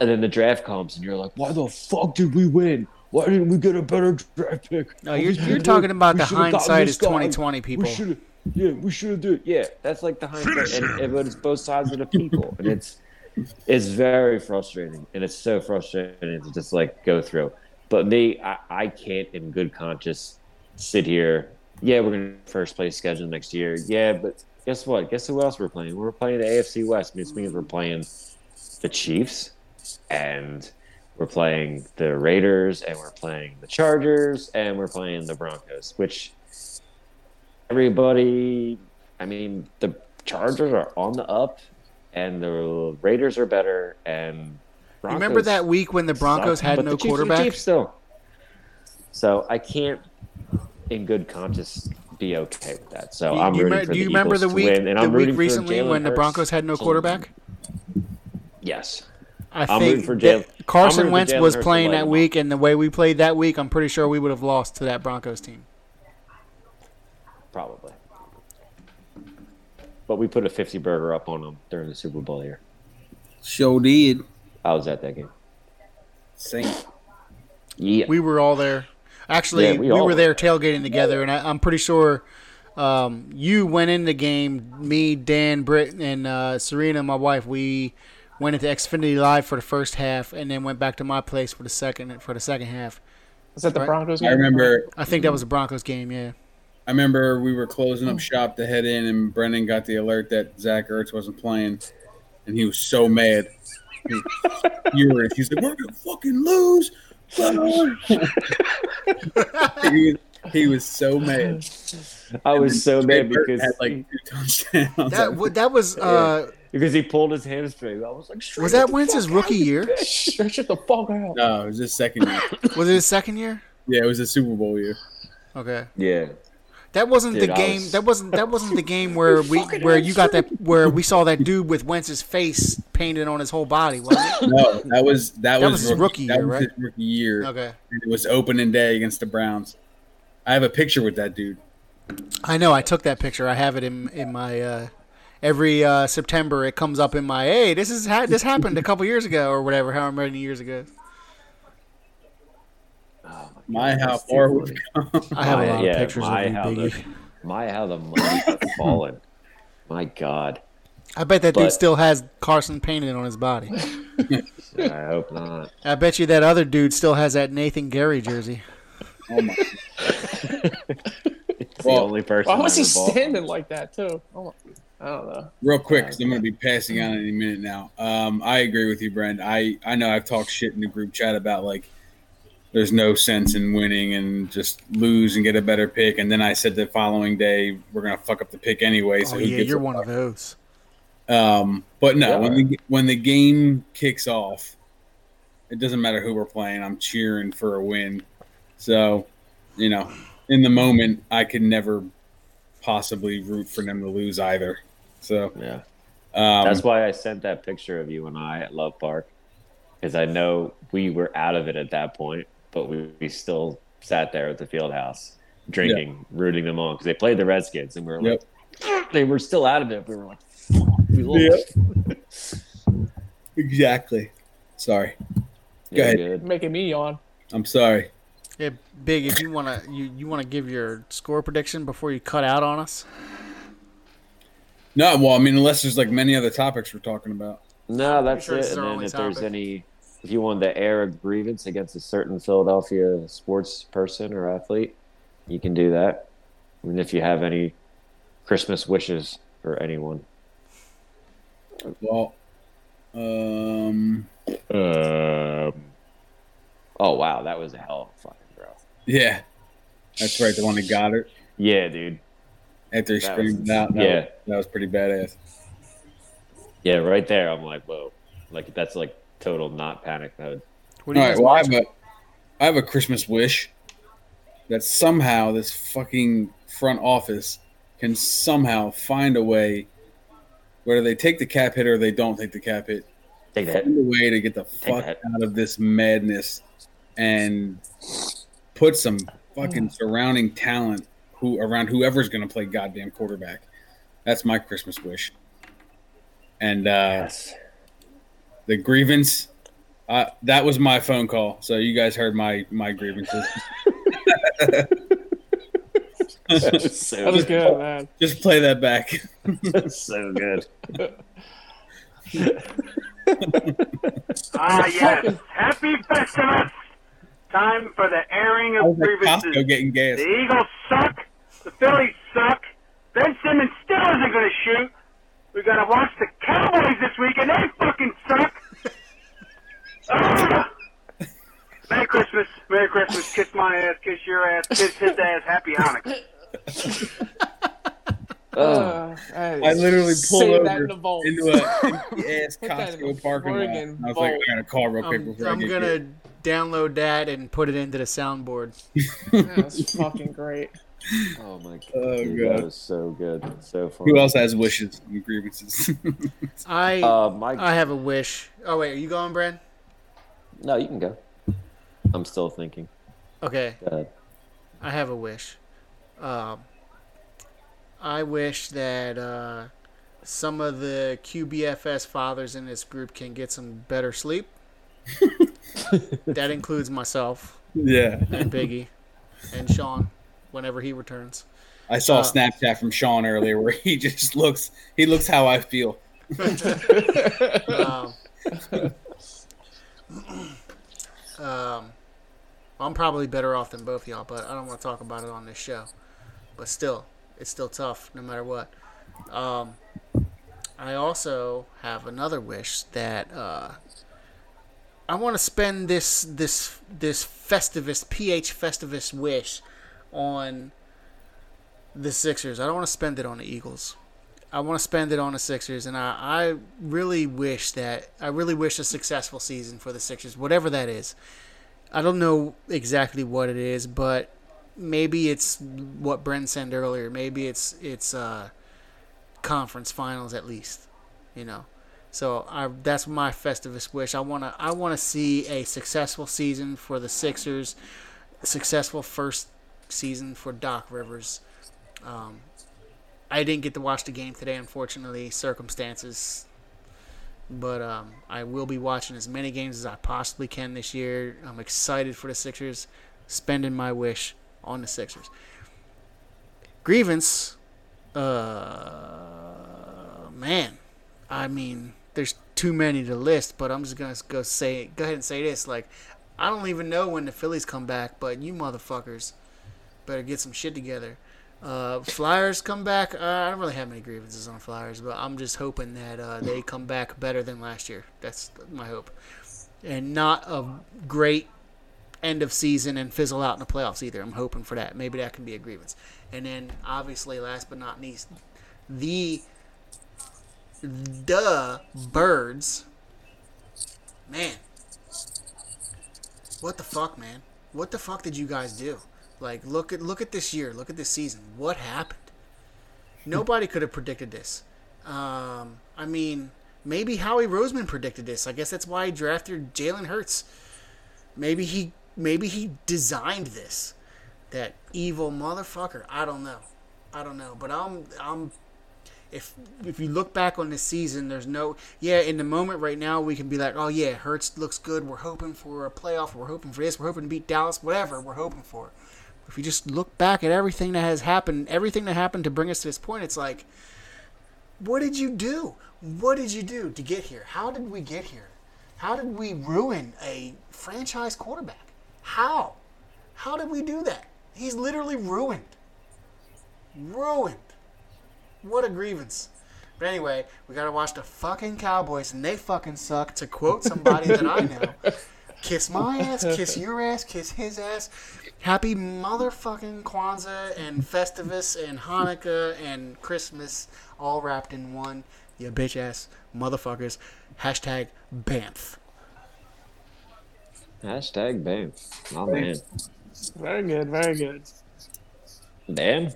and then the draft comes, and you're like, why the fuck did we win? Why didn't we get a better draft pick? No, you're, you're talking about We the hindsight is guy. 2020 people. We yeah, we should have done. Yeah, that's like the hindsight, and, and but it's both sides of the people, and it's it's very frustrating, and it's so frustrating to just like go through. But me, I, I can't, in good conscience, sit here. Yeah, we're gonna first place schedule next year. Yeah, but guess what? Guess who else we're playing? We're playing the AFC West. Which means we're playing the Chiefs, and we're playing the Raiders, and we're playing the Chargers, and we're playing the Broncos. Which everybody, I mean, the Chargers are on the up, and the Raiders are better, and You remember that week when the Broncos suck, had no the Chiefs quarterback? Chiefs still. So I can't, in good conscience, be okay with that. So you, I'm you rooting for do you the remember Eagles the to week win, and the I'm week rooting for recently when the Broncos had no quarterback? Yes. I I'm think for Jalen- Carson rooting for Wentz was playing that week, and the way we played that week, I'm pretty sure we would have lost to that Broncos team. Probably. But we put a 50 burger up on them during the Super Bowl here. Show did. I was at that game. Same. Yeah. We were all there. Actually, Yeah, we, we were were. there tailgating together, and I, I'm pretty sure Um, you went in the game. Me, Dan, Britt, and uh, Serena, my wife. We went into Xfinity Live for the first half, and then went back to my place for the second for the second half. Was that the Right. Broncos I remember. I think that was the Broncos game. Yeah. I remember we were closing up shop to head in, and Brendan got the alert that Zach Ertz wasn't playing, and he was so mad. He was furious. He's like, "We're gonna fucking lose." he, was, he was so mad. I was so Trey mad Burton because had like two touchdowns. That wa- that was uh, because he pulled his hamstring. I was like, was that Wentz's rookie year? Stretch it the fuck out. no, it was his second year. Was it his second year? Yeah, it was a Super Bowl year. Okay. Yeah. That wasn't Dude, the game. was- That wasn't that wasn't the game where we where you got that where we saw that dude with Wentz's face painted on his whole body. Was it? No, that was that, That was, was his rookie that year, was right? his rookie year. Okay. It was opening day against the Browns. I have a picture with that dude. I know. I took that picture. I have it in in my uh, every uh, September. It comes up in my hey. This is ha- this happened a couple years ago or whatever. However many years ago. My how far we've I have a lot yeah, of pictures my of how you, the Biggie. my how the money has fallen. My God. I bet that dude still has Carson painted on his body. I hope not. I bet you that other dude still has that Nathan Gerry jersey. Oh my! It's the only person. Why was he standing like that too? Oh, I don't know. Real quick, because I'm going to be passing on any minute now. Um, I agree with you, Brent. I I know I've talked shit in the group chat about like there's no sense in winning and just lose and get a better pick, and then I said the following day we're going to fuck up the pick anyway. So Oh who yeah, gives you're one fuck? of those. Um, but no, Yeah. when the when the game kicks off, it doesn't matter who we're playing. I'm cheering for a win. So, you know, in the moment, I could never possibly root for them to lose either. So, Yeah. um, That's why I sent that picture of you and I at Love Park, because I know we were out of it at that point, but we, we still sat there at the field house drinking, rooting them on because they played the Redskins, and we were like, ah, they were still out of it. We were like, we lost. exactly. Sorry, Yeah, ahead. good. Making me yawn. I'm sorry. Yeah, big. If you wanna you you wanna give your score prediction before you cut out on us. No, well, I mean, unless there's like many other topics we're talking about. No, that's sure this And then only if there's any, if you wanted to air a grievance against a certain Philadelphia sports person or athlete, you can do that. And if you have any Christmas wishes for anyone. Well, um, Um. Oh wow, that was a hell of a fucking throw. yeah, that's right. The one that got it Yeah, dude. after he That screamed was- out. That yeah. was, that was pretty badass. Yeah, right there. I'm like, whoa, like that's like total not panic mode. What do you right. guys Well, I have a, I have a Christmas wish that somehow this fucking front office can somehow find a way, whether they take the cap hit or they don't take the cap hit, Take that. find a way to get the fuck that. out of this madness and put some fucking surrounding talent who around whoever's going to play goddamn quarterback. That's my Christmas wish. And uh, Yes. The grievance uh, that was my phone call so you guys heard my my grievances That was so That was good, man. just play that back That's so good. Ah, yes. Happy Festivus! Time for the airing of grievances. Getting gas The Eagles suck. The Phillies suck. Ben Simmons still isn't going to shoot. We got to watch the Cowboys this week, and they fucking suck. Ah. Merry Christmas. Merry Christmas. Kiss my ass. Kiss your ass. Kiss his ass. Happy Hanukkah. Uh, I literally pulled save over that in the vault. into a empty ass Put that in Costco parking lot I was like vault. I gotta call real quick I'm, before I I'm get gonna here. download that and put it into the soundboard. That's fucking great. Oh my god. Oh, Dude, God. That was so good. So funny. who else has wishes and grievances I Uh, Mike. I have a wish. Oh wait, are you going, Brad? no, you can go. I'm still thinking. Okay, Go ahead. I have a wish. Um, I wish that uh, some of the QBFS fathers in this group can get some better sleep. that includes myself yeah and Biggie and Sean whenever he returns. I saw Uh, a Snapchat from Sean earlier where he just looks he looks how I feel. um, um, I'm probably better off than both of y'all, but I don't want to talk about it on this show. But still, it's still tough no matter what. Um, I also have another wish that uh, I want to spend this this this Festivus PH Festivus wish on the Sixers. I don't want to spend it on the Eagles. I want to spend it on the Sixers, and I, I really wish that I really wish a successful season for the Sixers, whatever that is. I don't know exactly what it is, but maybe it's what Brent said earlier. Maybe it's it's uh, conference finals at least, you know. So I, that's my Festivus wish. I wanna I wanna see a successful season for the Sixers, successful first season for Doc Rivers. Um, I didn't get to watch the game today, unfortunately, circumstances. But um, I will be watching as many games as I possibly can this year. I'm excited for the Sixers, spending my wish on the Sixers. Grievance, uh, man, I mean, there's too many to list, but I'm just gonna go say, go ahead and say this. Like, I don't even know when the Phillies come back, but you motherfuckers better get some shit together. Uh, Flyers come back. Uh, I don't really have many grievances on Flyers, but I'm just hoping that uh, they come back better than last year. That's my hope, and not a great end of season and fizzle out in the playoffs either. I'm hoping for that. Maybe that can be a grievance. And then, obviously, last but not least, the the birds. Man, what the fuck, man? What the fuck did you guys do? Like, look at look at this year. Look at this season. What happened? Nobody could have predicted this. Um, I mean, maybe Howie Roseman predicted this. I guess that's why he drafted Jalen Hurts. Maybe he maybe he designed this. That evil motherfucker. I don't know. I don't know. But I'm I'm if if you look back on this season, there's no yeah. In the moment right now, we can be like, oh yeah, Hurts looks good. We're hoping for a playoff. We're hoping for this. We're hoping to beat Dallas. Whatever. We're hoping for. If you just look back at everything that has happened, everything that happened to bring us to this point, it's like, what did you do? What did you do to get here? How did we get here? How did we ruin a franchise quarterback? How? How did we do that? He's literally ruined. Ruined. What a grievance. But anyway, we gotta watch the fucking Cowboys, and they fucking suck. To quote somebody that I know, kiss my ass, kiss your ass, kiss his ass. Happy motherfucking Kwanzaa and Festivus and Hanukkah and Christmas all wrapped in one. You bitch ass motherfuckers. Hashtag BAMF. Hashtag bam. Oh man. Very good, very good. Dan?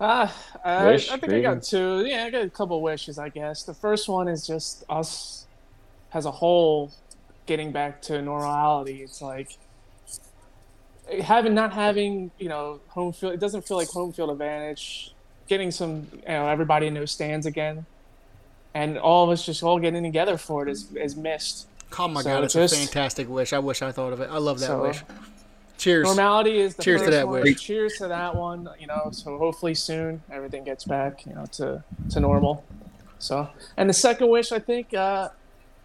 Ah, I, Wish, I think I got two. Yeah, I got a couple wishes, I guess. The first one is just us as a whole getting back to normality. It's like having not having you know home field. It doesn't feel like home field advantage. Getting some you know everybody in those stands again, and all of us just all getting together for it is is missed. Oh my So god, it's just- a fantastic wish. I wish I thought of it. I love that So- wish. Cheers. Normality is the Cheers to that one. wish. Cheers to that one. You know, so hopefully soon everything gets back, you know, to to normal. So, and the second wish, I think, uh,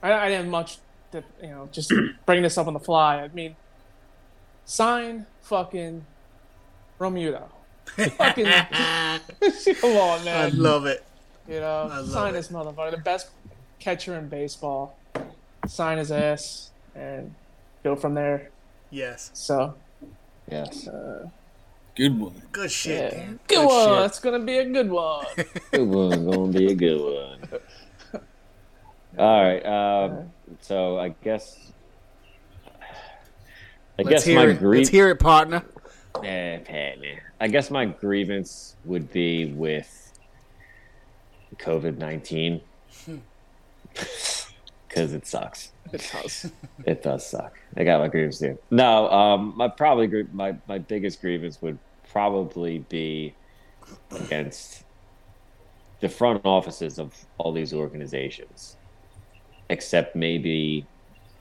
I, I didn't have much, to, you know, just bring this up on the fly. I mean, sign fucking Realmuto. fucking, come on, man. I love it. You know, sign it. this motherfucker, the best catcher in baseball. Sign his ass and go from there. Yes. So, Yes. Good one. Good shit, yeah. Dan. Good, one. shit. That's gonna be a good one. Good one. Gonna be a good one. All right. Um, so I guess. I Let's guess my it. grief. Let's hear it, partner. Eh, partner. I guess my grievance would be with COVID nineteen because it sucks. it does. It does suck. I got my grievance too. No, um, my probably gr- my my biggest grievance would probably be against the front offices of all these organizations, except maybe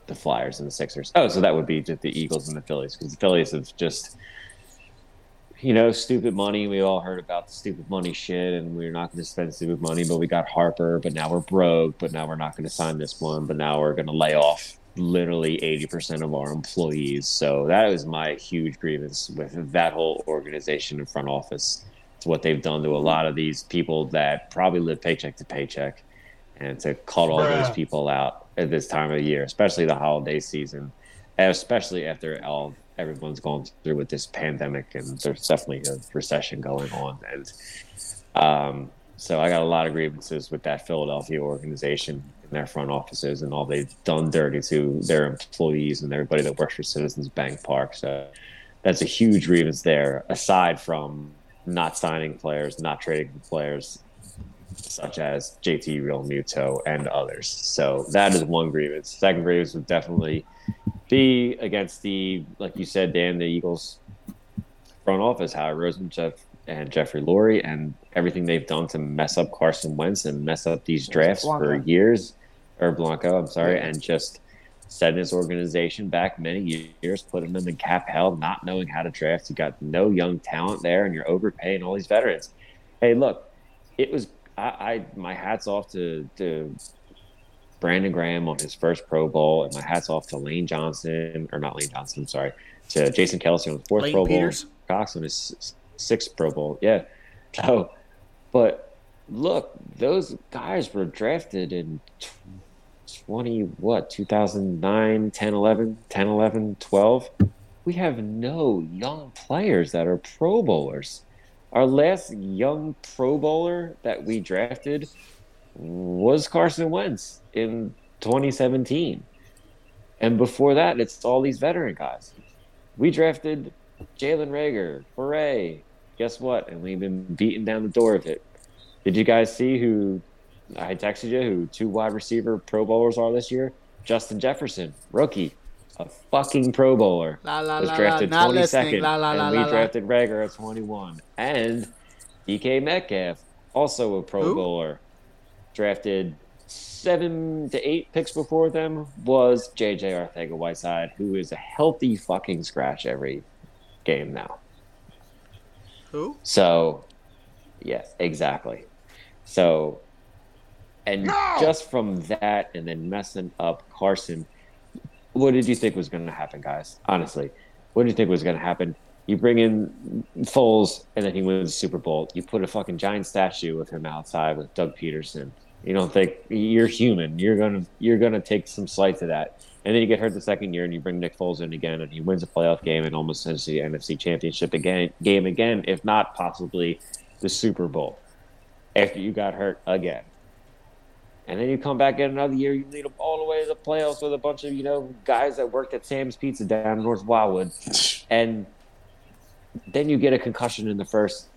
the Flyers and the Sixers. Oh, so that would be just the Eagles and the Phillies because the Phillies have just you know, stupid money. We all heard about the stupid money shit, and we're not going to spend stupid money. But we got Harper, but now we're broke. But now we're not going to sign this one. But now we're going to lay off literally eighty percent of our employees. So that was my huge grievance with that whole organization and front office. It's what they've done to a lot of these people that probably live paycheck to paycheck, and to cut all those people out at this time of year, especially the holiday season, especially after all everyone's going through with this pandemic, and there's definitely a recession going on, and um, so I got a lot of grievances with that Philadelphia organization and their front offices and all they've done dirty to their employees and everybody that works for Citizens Bank Park. So that's a huge grievance there, aside from not signing players, not trading players such as JT Realmuto and others. So that is one grievance. Second grievance would definitely be against the, like you said, Dan, the Eagles front office, Howie Roseman, Jeff, and Jeffrey Lurie, and everything they've done to mess up Carson Wentz and mess up these drafts for years, or Blanco, I'm sorry, and just setting his organization back many years, putting them in cap hell, not knowing how to draft. You got no young talent there, and you're overpaying all these veterans. Hey, look, it was I, I my hats off to to Brandon Graham on his first Pro Bowl, and my hats off to Lane Johnson, or not Lane Johnson, I'm sorry, to Jason Kelce on his fourth Lane Pro Peters? Bowl, Cox on his sixth Pro Bowl. Yeah. So, but look, those guys were drafted in 20, what, 2009, 10, 11, 10, 11, 12. We have no young players that are Pro Bowlers. Our last young Pro Bowler that we drafted was Carson Wentz in 2017. And before that, it's all these veteran guys. We drafted Jalen Reagor, Foray. Guess what? And we've been beating down the door of it. Did you guys see who I texted you who two wide receiver Pro Bowlers are this year? Justin Jefferson, rookie, fucking Pro Bowler La la was la la. drafted 22nd. La la la and la we la. drafted Reagor at 21. And DK Metcalf, also a Pro Who? Bowler, drafted seven to eight picks before them, was JJ Arcega-Whiteside, who is a healthy fucking scratch every game now. Who? So, yes, exactly. So, and just from that and then messing up Carson, what did you think was going to happen, guys? Honestly, what did you think was going to happen? You bring in Foles, and then he wins the Super Bowl. You put a fucking giant statue of him outside with Doug Pederson. You don't think you're human. You're gonna you're gonna take some slight to that, and then you get hurt the second year, and you bring Nick Foles in again, and he wins a playoff game and almost sends the NFC Championship again game again, if not possibly the Super Bowl. After you got hurt again, and then you come back in another year, you lead them all the way to the playoffs with a bunch of you know guys that worked at Sam's Pizza down in North Wildwood, and then you get a concussion in the first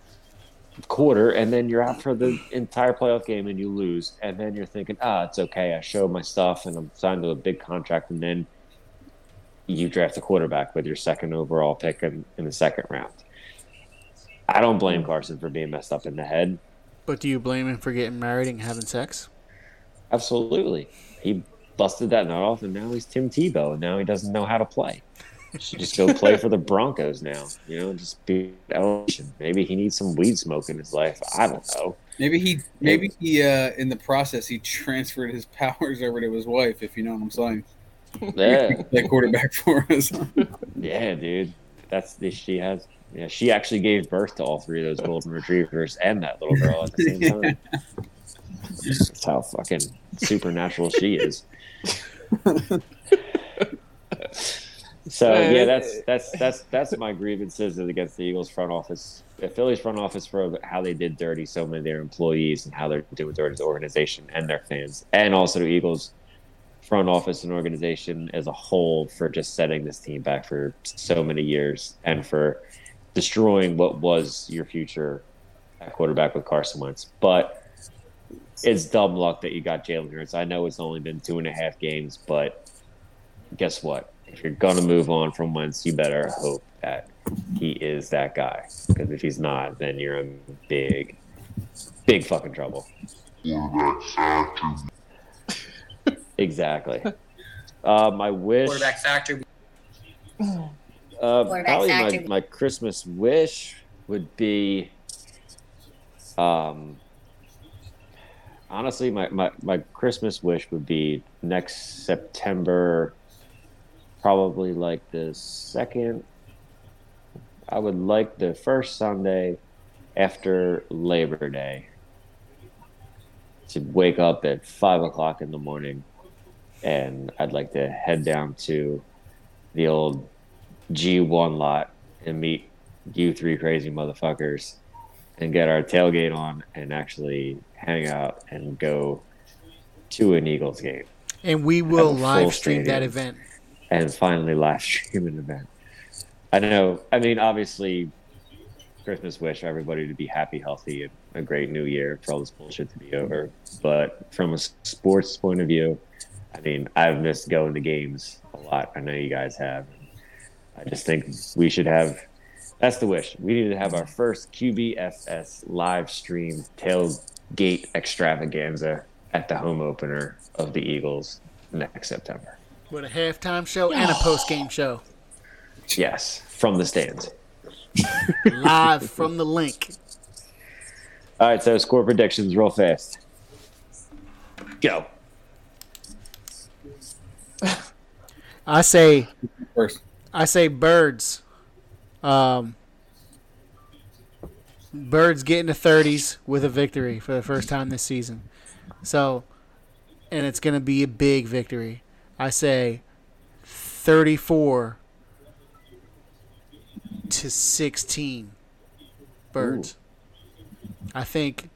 quarter, and then you're out for the entire playoff game and you lose, and then you're thinking, ah, it's okay, I showed my stuff and I'm signed to a big contract, and then you draft a quarterback with your second overall pick in, in the second round. I don't blame Carson for being messed up in the head. But do you blame him for getting married and having sex? Absolutely. He busted that nut off, and now he's Tim Tebow, and now he doesn't know how to play. Should just go play for the Broncos now. You know, just be elevation. Maybe he needs some weed smoke in his life. I don't know. Maybe he, maybe he, uh, in the process, he transferred his powers over to his wife. If you know what I'm saying. Yeah, That quarterback for us. yeah, dude. That's she has. Yeah, she actually gave birth to all three of those golden retrievers and that little girl at the same time. That's how fucking supernatural she is. So Yeah, that's that's that's that's my grievances against the Eagles front office, the Phillies front office for how they did dirty so many of their employees and how they're doing dirty the organization and their fans, and also the Eagles front office and organization as a whole for just setting this team back for so many years and for destroying what was your future at quarterback with Carson Wentz. But it's dumb luck that you got Jalen Hurts. I know it's only been two and a half games, but guess what? If you're gonna move on from Wentz, you better hope that he is that guy. Because if he's not, then you're in big, big fucking trouble. Exactly. Uh, my wish. Quarterback factory. Uh, Quarterback probably my, my Christmas wish would be, um, honestly, my, my, my Christmas wish would be next September, probably like the second. I would like the first Sunday after Labor Day to wake up at five o'clock in the morning, and I'd like to head down to the old G1 lot and meet you three crazy motherfuckers and get our tailgate on and actually hang out and go to an Eagles game And we will Have a full live stream that event. and finally live stream an event. I know. I mean, obviously, Christmas wish for everybody to be happy, healthy, and a great new year for all this bullshit to be over. But from a sports point of view, I mean, I've missed going to games a lot. I know you guys have. I just think we should have. That's the wish. We need to have our first QBFS live stream tailgate extravaganza at the home opener of the Eagles next September. With a halftime show and a post game show. Yes, from the stands. Live from the link. All right, so score predictions real fast. Go. I say First, I say birds. Um, birds getting the thirties with a victory for the first time this season. So, and it's gonna be a big victory. I say thirty-four to sixteen. Birds. I think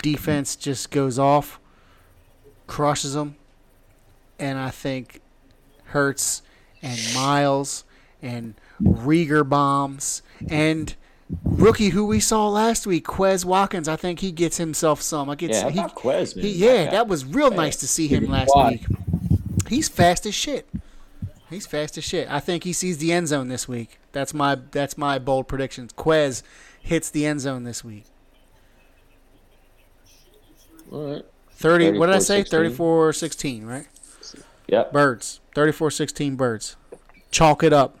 defense just goes off, crushes them, and I think Hurts and Miles and Reagor bombs and rookie who we saw last week, Quez Watkins. I think he gets himself some. I get Yeah, he, Quez, man? he- yeah, That that was real nice to see him last Why? week. He's fast as shit. He's fast as shit. I think he sees the end zone this week. That's my that's my bold predictions. Quez hits the end zone this week. All right. 30 what did I say? 34-16. 34-16, right? Yep. Birds. 34-16 birds. Chalk it up.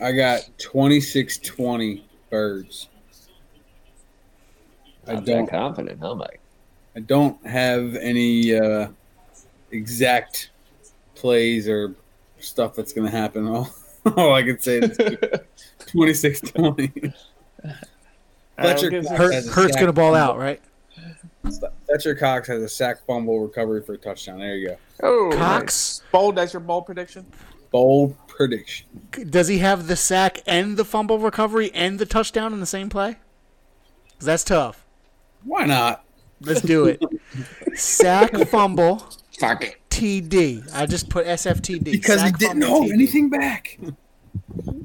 I got 26-20 birds. I Not don't that confident, huh, Mike? I don't have any uh, exact plays or stuff that's going to happen. All, all I can say is 26 20. Fletcher, gives Hurt, Hurt's gonna ball fumble- out, right? Fletcher Cox has a sack fumble recovery for a touchdown. There you go. Oh, Cox? nice. Bold. That's your bold prediction. Bold prediction. Does he have the sack and the fumble recovery and the touchdown in the same play? Because that's tough. Why not? Let's do it. sack fumble Fuck. TD. I just put SFTD. Because he didn't fumble, hold TD. anything back.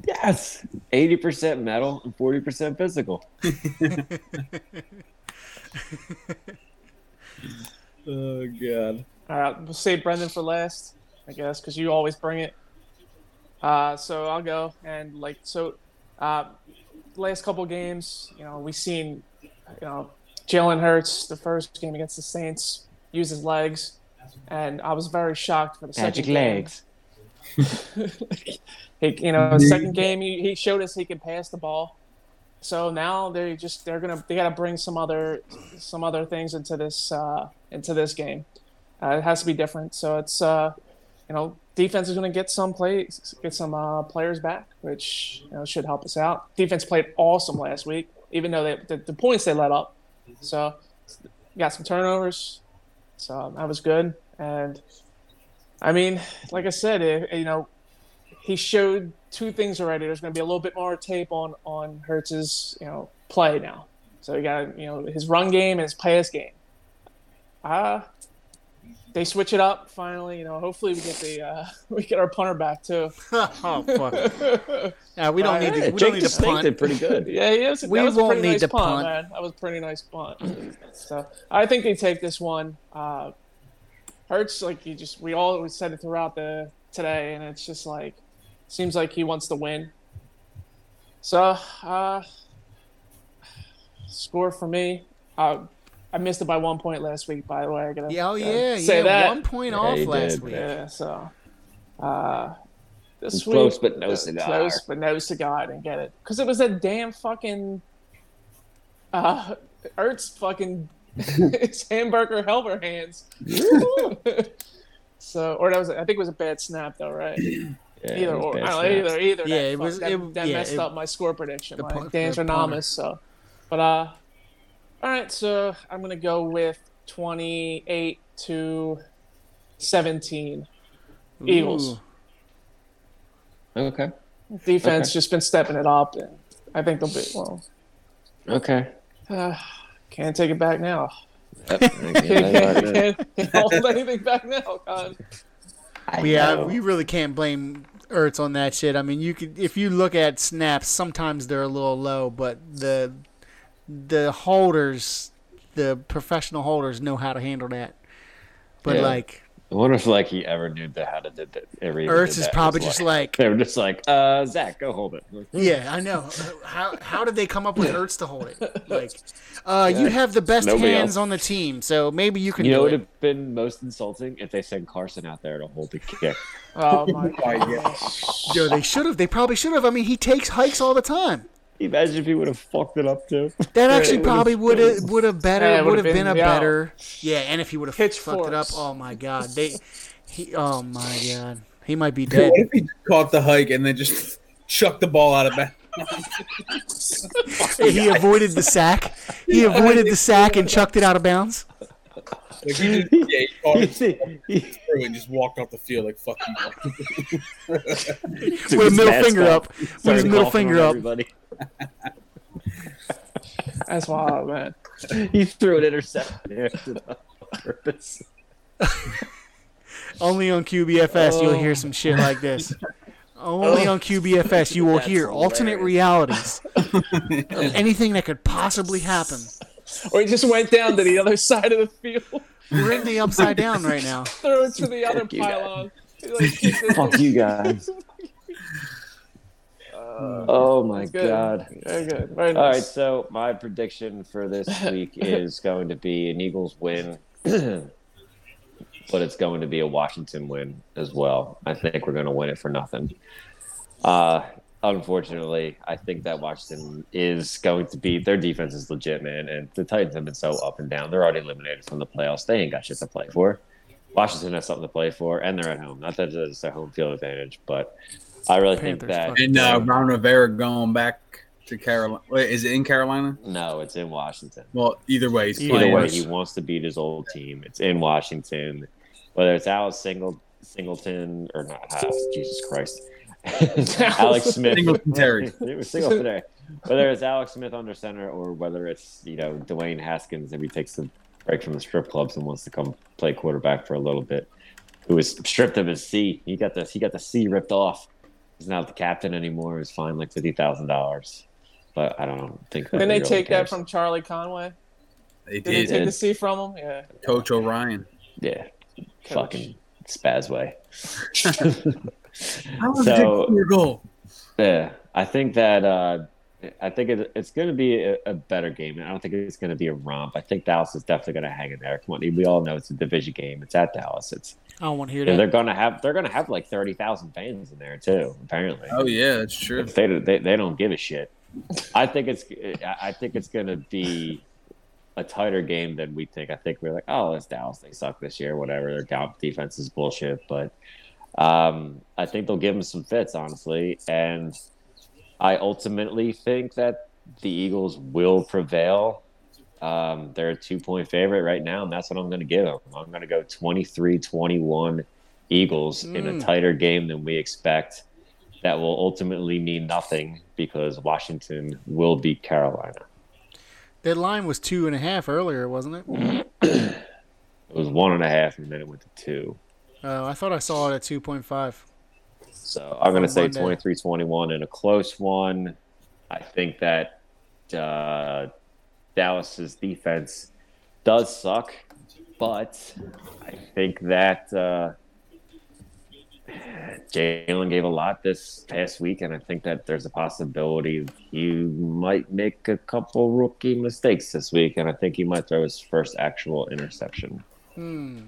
Yes. 80% metal and 40% physical. Oh, God. All right, we'll save Brendan for last, I guess, because you always bring it. Uh, so I'll go and like so. Uh, last couple games, you know, we seen, you know, Jalen Hurts the first game against the Saints use his legs, and I was very shocked for the Magic second game. legs. he, you know, second game he, he showed us he can pass the ball. So now they just they're gonna they gotta bring some other some other things into this uh, into this game. Uh, it has to be different. So it's uh, you know defense is gonna get some plays get some uh, players back, which you know, should help us out. Defense played awesome last week, even though they, the, the points they let up. So got some turnovers, so that was good. And I mean, like I said, it, you know, he showed two things already. There's going to be a little bit more tape on on Hurts's you know play now. So you got you know his run game and his pass game. Uh they switch it up finally. You know, hopefully we get the uh, we get our punter back too. oh fuck. Yeah, we don't need to. Yeah, We Jake don't need to punt. pretty good. Yeah, he was, We that won't pretty need nice to punt, punt. man. That was a pretty nice punt. so I think they take this one. Uh, Hurts like you just we all said it throughout the today, and it's just like seems like he wants to win. So uh, score for me. Uh, I missed it by one point last week. By the way, I gotta Yeah, oh gotta yeah, say yeah. that. One point Yeah, off last did. week. Yeah, so uh this Close week. but no cigar. Close but no cigar. I didn't get it because it was that damn fucking. Uh, Ertz fucking his hamburger helper hands. so, or that was I think it was a bad snap though, right? Yeah, either it was or, I don't know, either either. Yeah, that, it was- that, it- that yeah, messed it- up my score prediction. the My pu- Dan the punter. Tranamis, So, but uh, all right. So I'm gonna go with 28 to 17. Eagles. Okay. Defense Okay. just been stepping it up, and I think they'll be well. Okay. Uh, can't take it back now. Yep. Can't, can't, can't, can't hold anything back now, Con. Yeah, we really can't blame Ertz on that shit. I mean, you could if you look at snaps, sometimes they're a little low, but the the holders, the professional holders, know how to handle that. But Yeah. like I wonder if like he ever knew that how to did that. Ever even is probably just like, they were just like, uh, Zach, go hold it. Like, yeah, I know. How how did they come up with Ertz to hold it? Like, uh, you have the best Nobody hands else. on the team, so maybe you can You know, it. would have been most insulting if they sent Carson out there to hold the kick. Oh my god! yeah. Yo, they should have. They probably should have. I mean, he takes hikes all the time. Imagine if he would have fucked it up too. That actually it probably would have would have better Yeah, would have been, been- a yeah. better yeah. And if he would have fucked it up, oh my god, they he oh my god, he might be dead. What if he caught the hike and then just chucked the ball out of bounds? he avoided the sack. He avoided the sack and chucked it out of bounds. Like he just, yeah, he caught You it see- through and just walked off the field like fuck you. Took With a his middle finger off, up. With his middle finger up. Everybody. That's wild, man. He threw an interception after the purpose. Only on QBFS you'll hear some shit like this. Only on QBFS you will That's hear alternate realities. of anything that could possibly happen. Or he just went down to the other side of the field, We're in the upside down right now. Throw it to the other you, guys. pylon. He, like. Fuck you guys. Uh, Oh my good. god. Very good. Very All right, so my prediction for this week is going to be an Eagles win, but it's going to be a Washington win as well. I think we're going to win it for nothing. Uh, unfortunately, I think that Washington is going to be their defense is legit, man, and the Titans have been so up and down. They're already eliminated from the playoffs. They ain't got shit to play for. Washington has something to play for, and they're at home. Not that it's their home field advantage, but I really think Panthers that fucking- And uh, Ron Rivera going back to Carolina. Wait, is it in Carolina? no, it's in Washington. Well, either way, he's Either Either playing. way, he wants to beat his old team. It's in Washington. Whether it's Alex Singleton or not, ah, Jesus Christ, Alex Smith, Singletary. Singletary. Whether it's Alex Smith under center or whether it's you know Dwayne Haskins if he takes a break from the strip clubs and wants to come play quarterback for a little bit, who was stripped of his C. He got the he got the C ripped off. He's not the captain anymore. He's fined like fifty thousand dollars. But I don't think. that Didn't they really take that from Charlie Conway? They Did they take the C from him? Yeah. Coach Orion. Yeah, fucking spazway. How was So- so, your goal? Yeah, I think that uh, I think it, it's going to be a, a better game. I don't think it's going to be a romp. I think Dallas is definitely going to hang in there. Come on, we all know it's a division game. It's at Dallas. It's I don't want to hear that. they're going to have they're going to have like thirty thousand fans in there too. Apparently, Oh yeah, that's true. they, they they don't give a shit. I think it's I I think it's going to be a tighter game than we think. I think we're like, oh, it's Dallas. They suck this year. Whatever. Their down defense is bullshit. But um, I think they'll give him some fits, honestly. And I ultimately think that the Eagles will prevail. Um, they're a two point favorite right now, and that's what I'm going to give them. I'm going to go 23 21 Eagles in a Mm. tighter game than we expect. That will ultimately mean nothing because Washington will beat Carolina. That line was two and a half earlier, wasn't it? It was one and a half, and then it went to two. Oh, I thought I saw it at two point five. So I'm going to say 23 21 in a close one. I think that uh, Dallas's defense does suck, but I think that uh, Jalen gave a lot this past week, and I think that there's a possibility he might make a couple rookie mistakes this week, and I think he might throw his first actual interception. Hmm.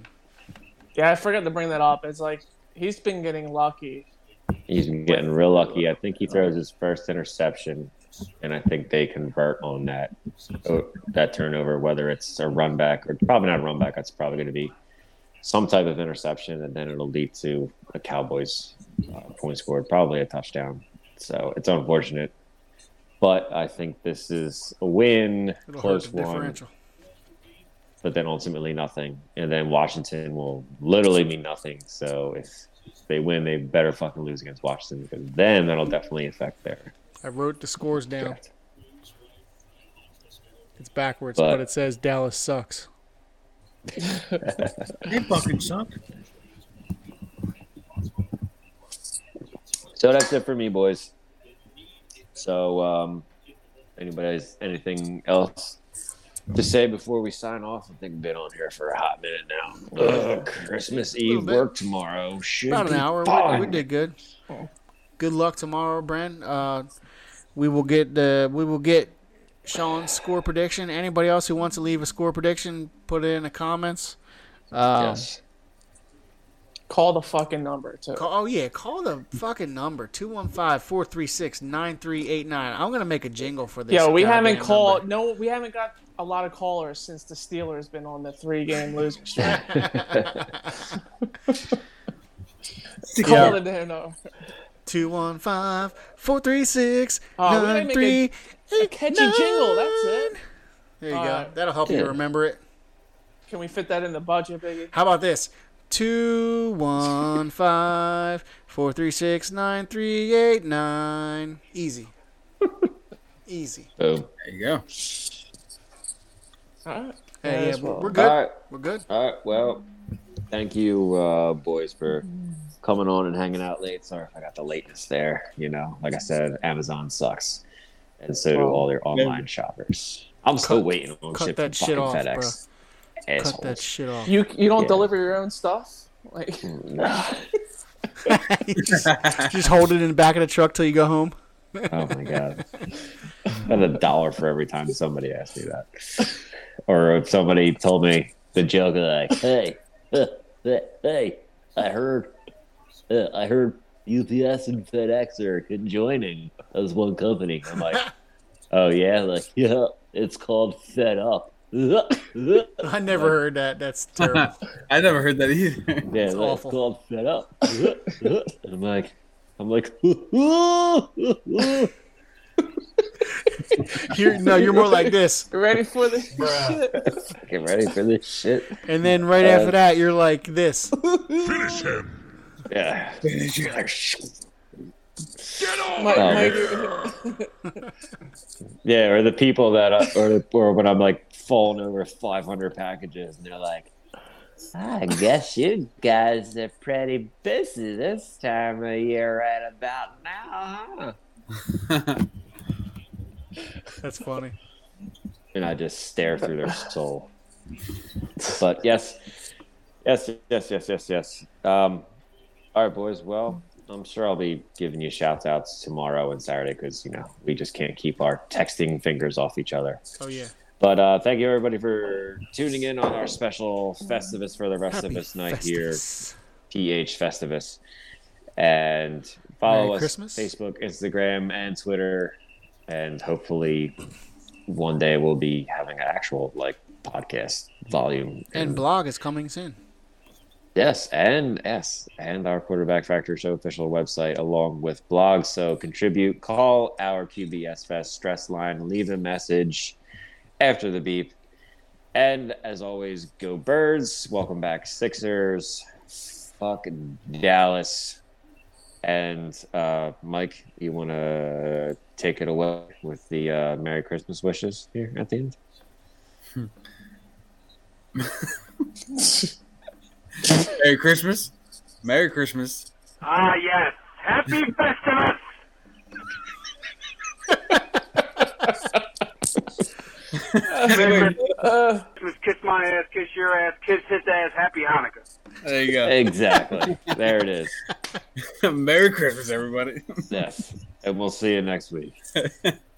Yeah, I forgot to bring that up. It's like he's been getting lucky He's been getting real lucky. I think he throws his first interception, and I think they convert on that oh, that turnover, whether it's a run back or probably not a run back. That's probably going to be some type of interception, and then it'll lead to a Cowboys uh, point scored, probably a touchdown. So it's unfortunate, but I think this is a win, It'll hurt close the one differential. But then ultimately nothing. And then Washington will literally mean nothing. So if they win, they better fucking lose against Washington because then that'll definitely affect their I wrote the scores down. draft. It's backwards, But- but it says Dallas sucks. They fucking suck. So that's it for me, boys. So um, anybody has anything else to say before we sign off? I think we've been on here for a hot minute now. Ugh, Christmas Eve work tomorrow. Should About an be hour. We, fun. we did good. Good luck tomorrow, Brent. Uh, we will get the we will get Sean's score prediction. Anybody else who wants to leave a score prediction, put it in the comments. Um, Yes. Call the fucking number too. Call, oh yeah, call the fucking number 215-436-9389. I'm gonna make a jingle for this. Yeah, we haven't called. number. No, we haven't got a lot of callers since the Steelers been on the three game losing streak. Call the damn number. 215-436-9389. Oh, we A catchy jingle. That's it. There you All go. right. That'll help you remember it. Can we fit that in the budget, Biggie? How about this? Two one five four three six nine three eight nine. Easy. Easy. Boom. There you go. All right. Hey, Yeah, yeah, we're, well. we're good. All right. We're good. All right. Well, thank you, uh, boys, for coming on and hanging out late. Sorry if I got the lateness there. You know, like I said, Amazon sucks, and so do all their online shoppers. I'm still Cut- waiting on cut shit that from shit fucking off, FedEx. bro. Assholes. Cut that shit off. You you don't Yeah. deliver your own stuff? Like Nah. Just hold it in the back of the truck till you go home. Oh my god. I had a dollar for every time somebody asked me that. Or if somebody told me the joke like, hey, uh, hey, I heard uh, I heard UPS and FedEx are conjoining as one company. I'm like, oh yeah, like yeah, it's called Fed Up. I never heard that. That's terrible. I never heard that either. Yeah, it's awful. called Fed Up. and I'm like, I'm like, You're, no, you're more like this. you ready for this shit? get ready for this shit. And then right Uh, after that, you're like this. Finish him. Yeah. finish My- Oh, my- Yeah, or the people that, uh, or or when I'm like falling over 500 packages, and they're like, "I guess you guys are pretty busy this time of year, right about now, huh?" That's funny. And I just stare through their soul. But yes, yes, yes, yes, yes, yes. Um, all right, boys. Well, I'm sure I'll be giving you shout outs tomorrow and Saturday because you know we just can't keep our texting fingers off each other. Oh yeah. But uh, thank you everybody for tuning in on our special Festivus for the rest of us night here, PH Festivus. And follow Merry us Christmas. Facebook, Instagram, and Twitter. And hopefully one day we'll be having an actual like podcast volume. And blog is coming soon. Yes, and yes, and our quarterback factor show official website along with blogs. So contribute, call our QBS Fest stress line, leave a message after the beep. And as always, go birds. Welcome back, Sixers. Fuck Dallas. And uh, Mike, you want to take it away with the uh, Merry Christmas wishes here at the end? Merry Christmas. Merry Christmas. Ah, yes. Happy Festivus! uh, Christmas, kiss my ass, kiss your ass, kiss his ass. Happy Hanukkah. There you go. Exactly. there it is. Merry Christmas, everybody. Yes. And we'll see you next week.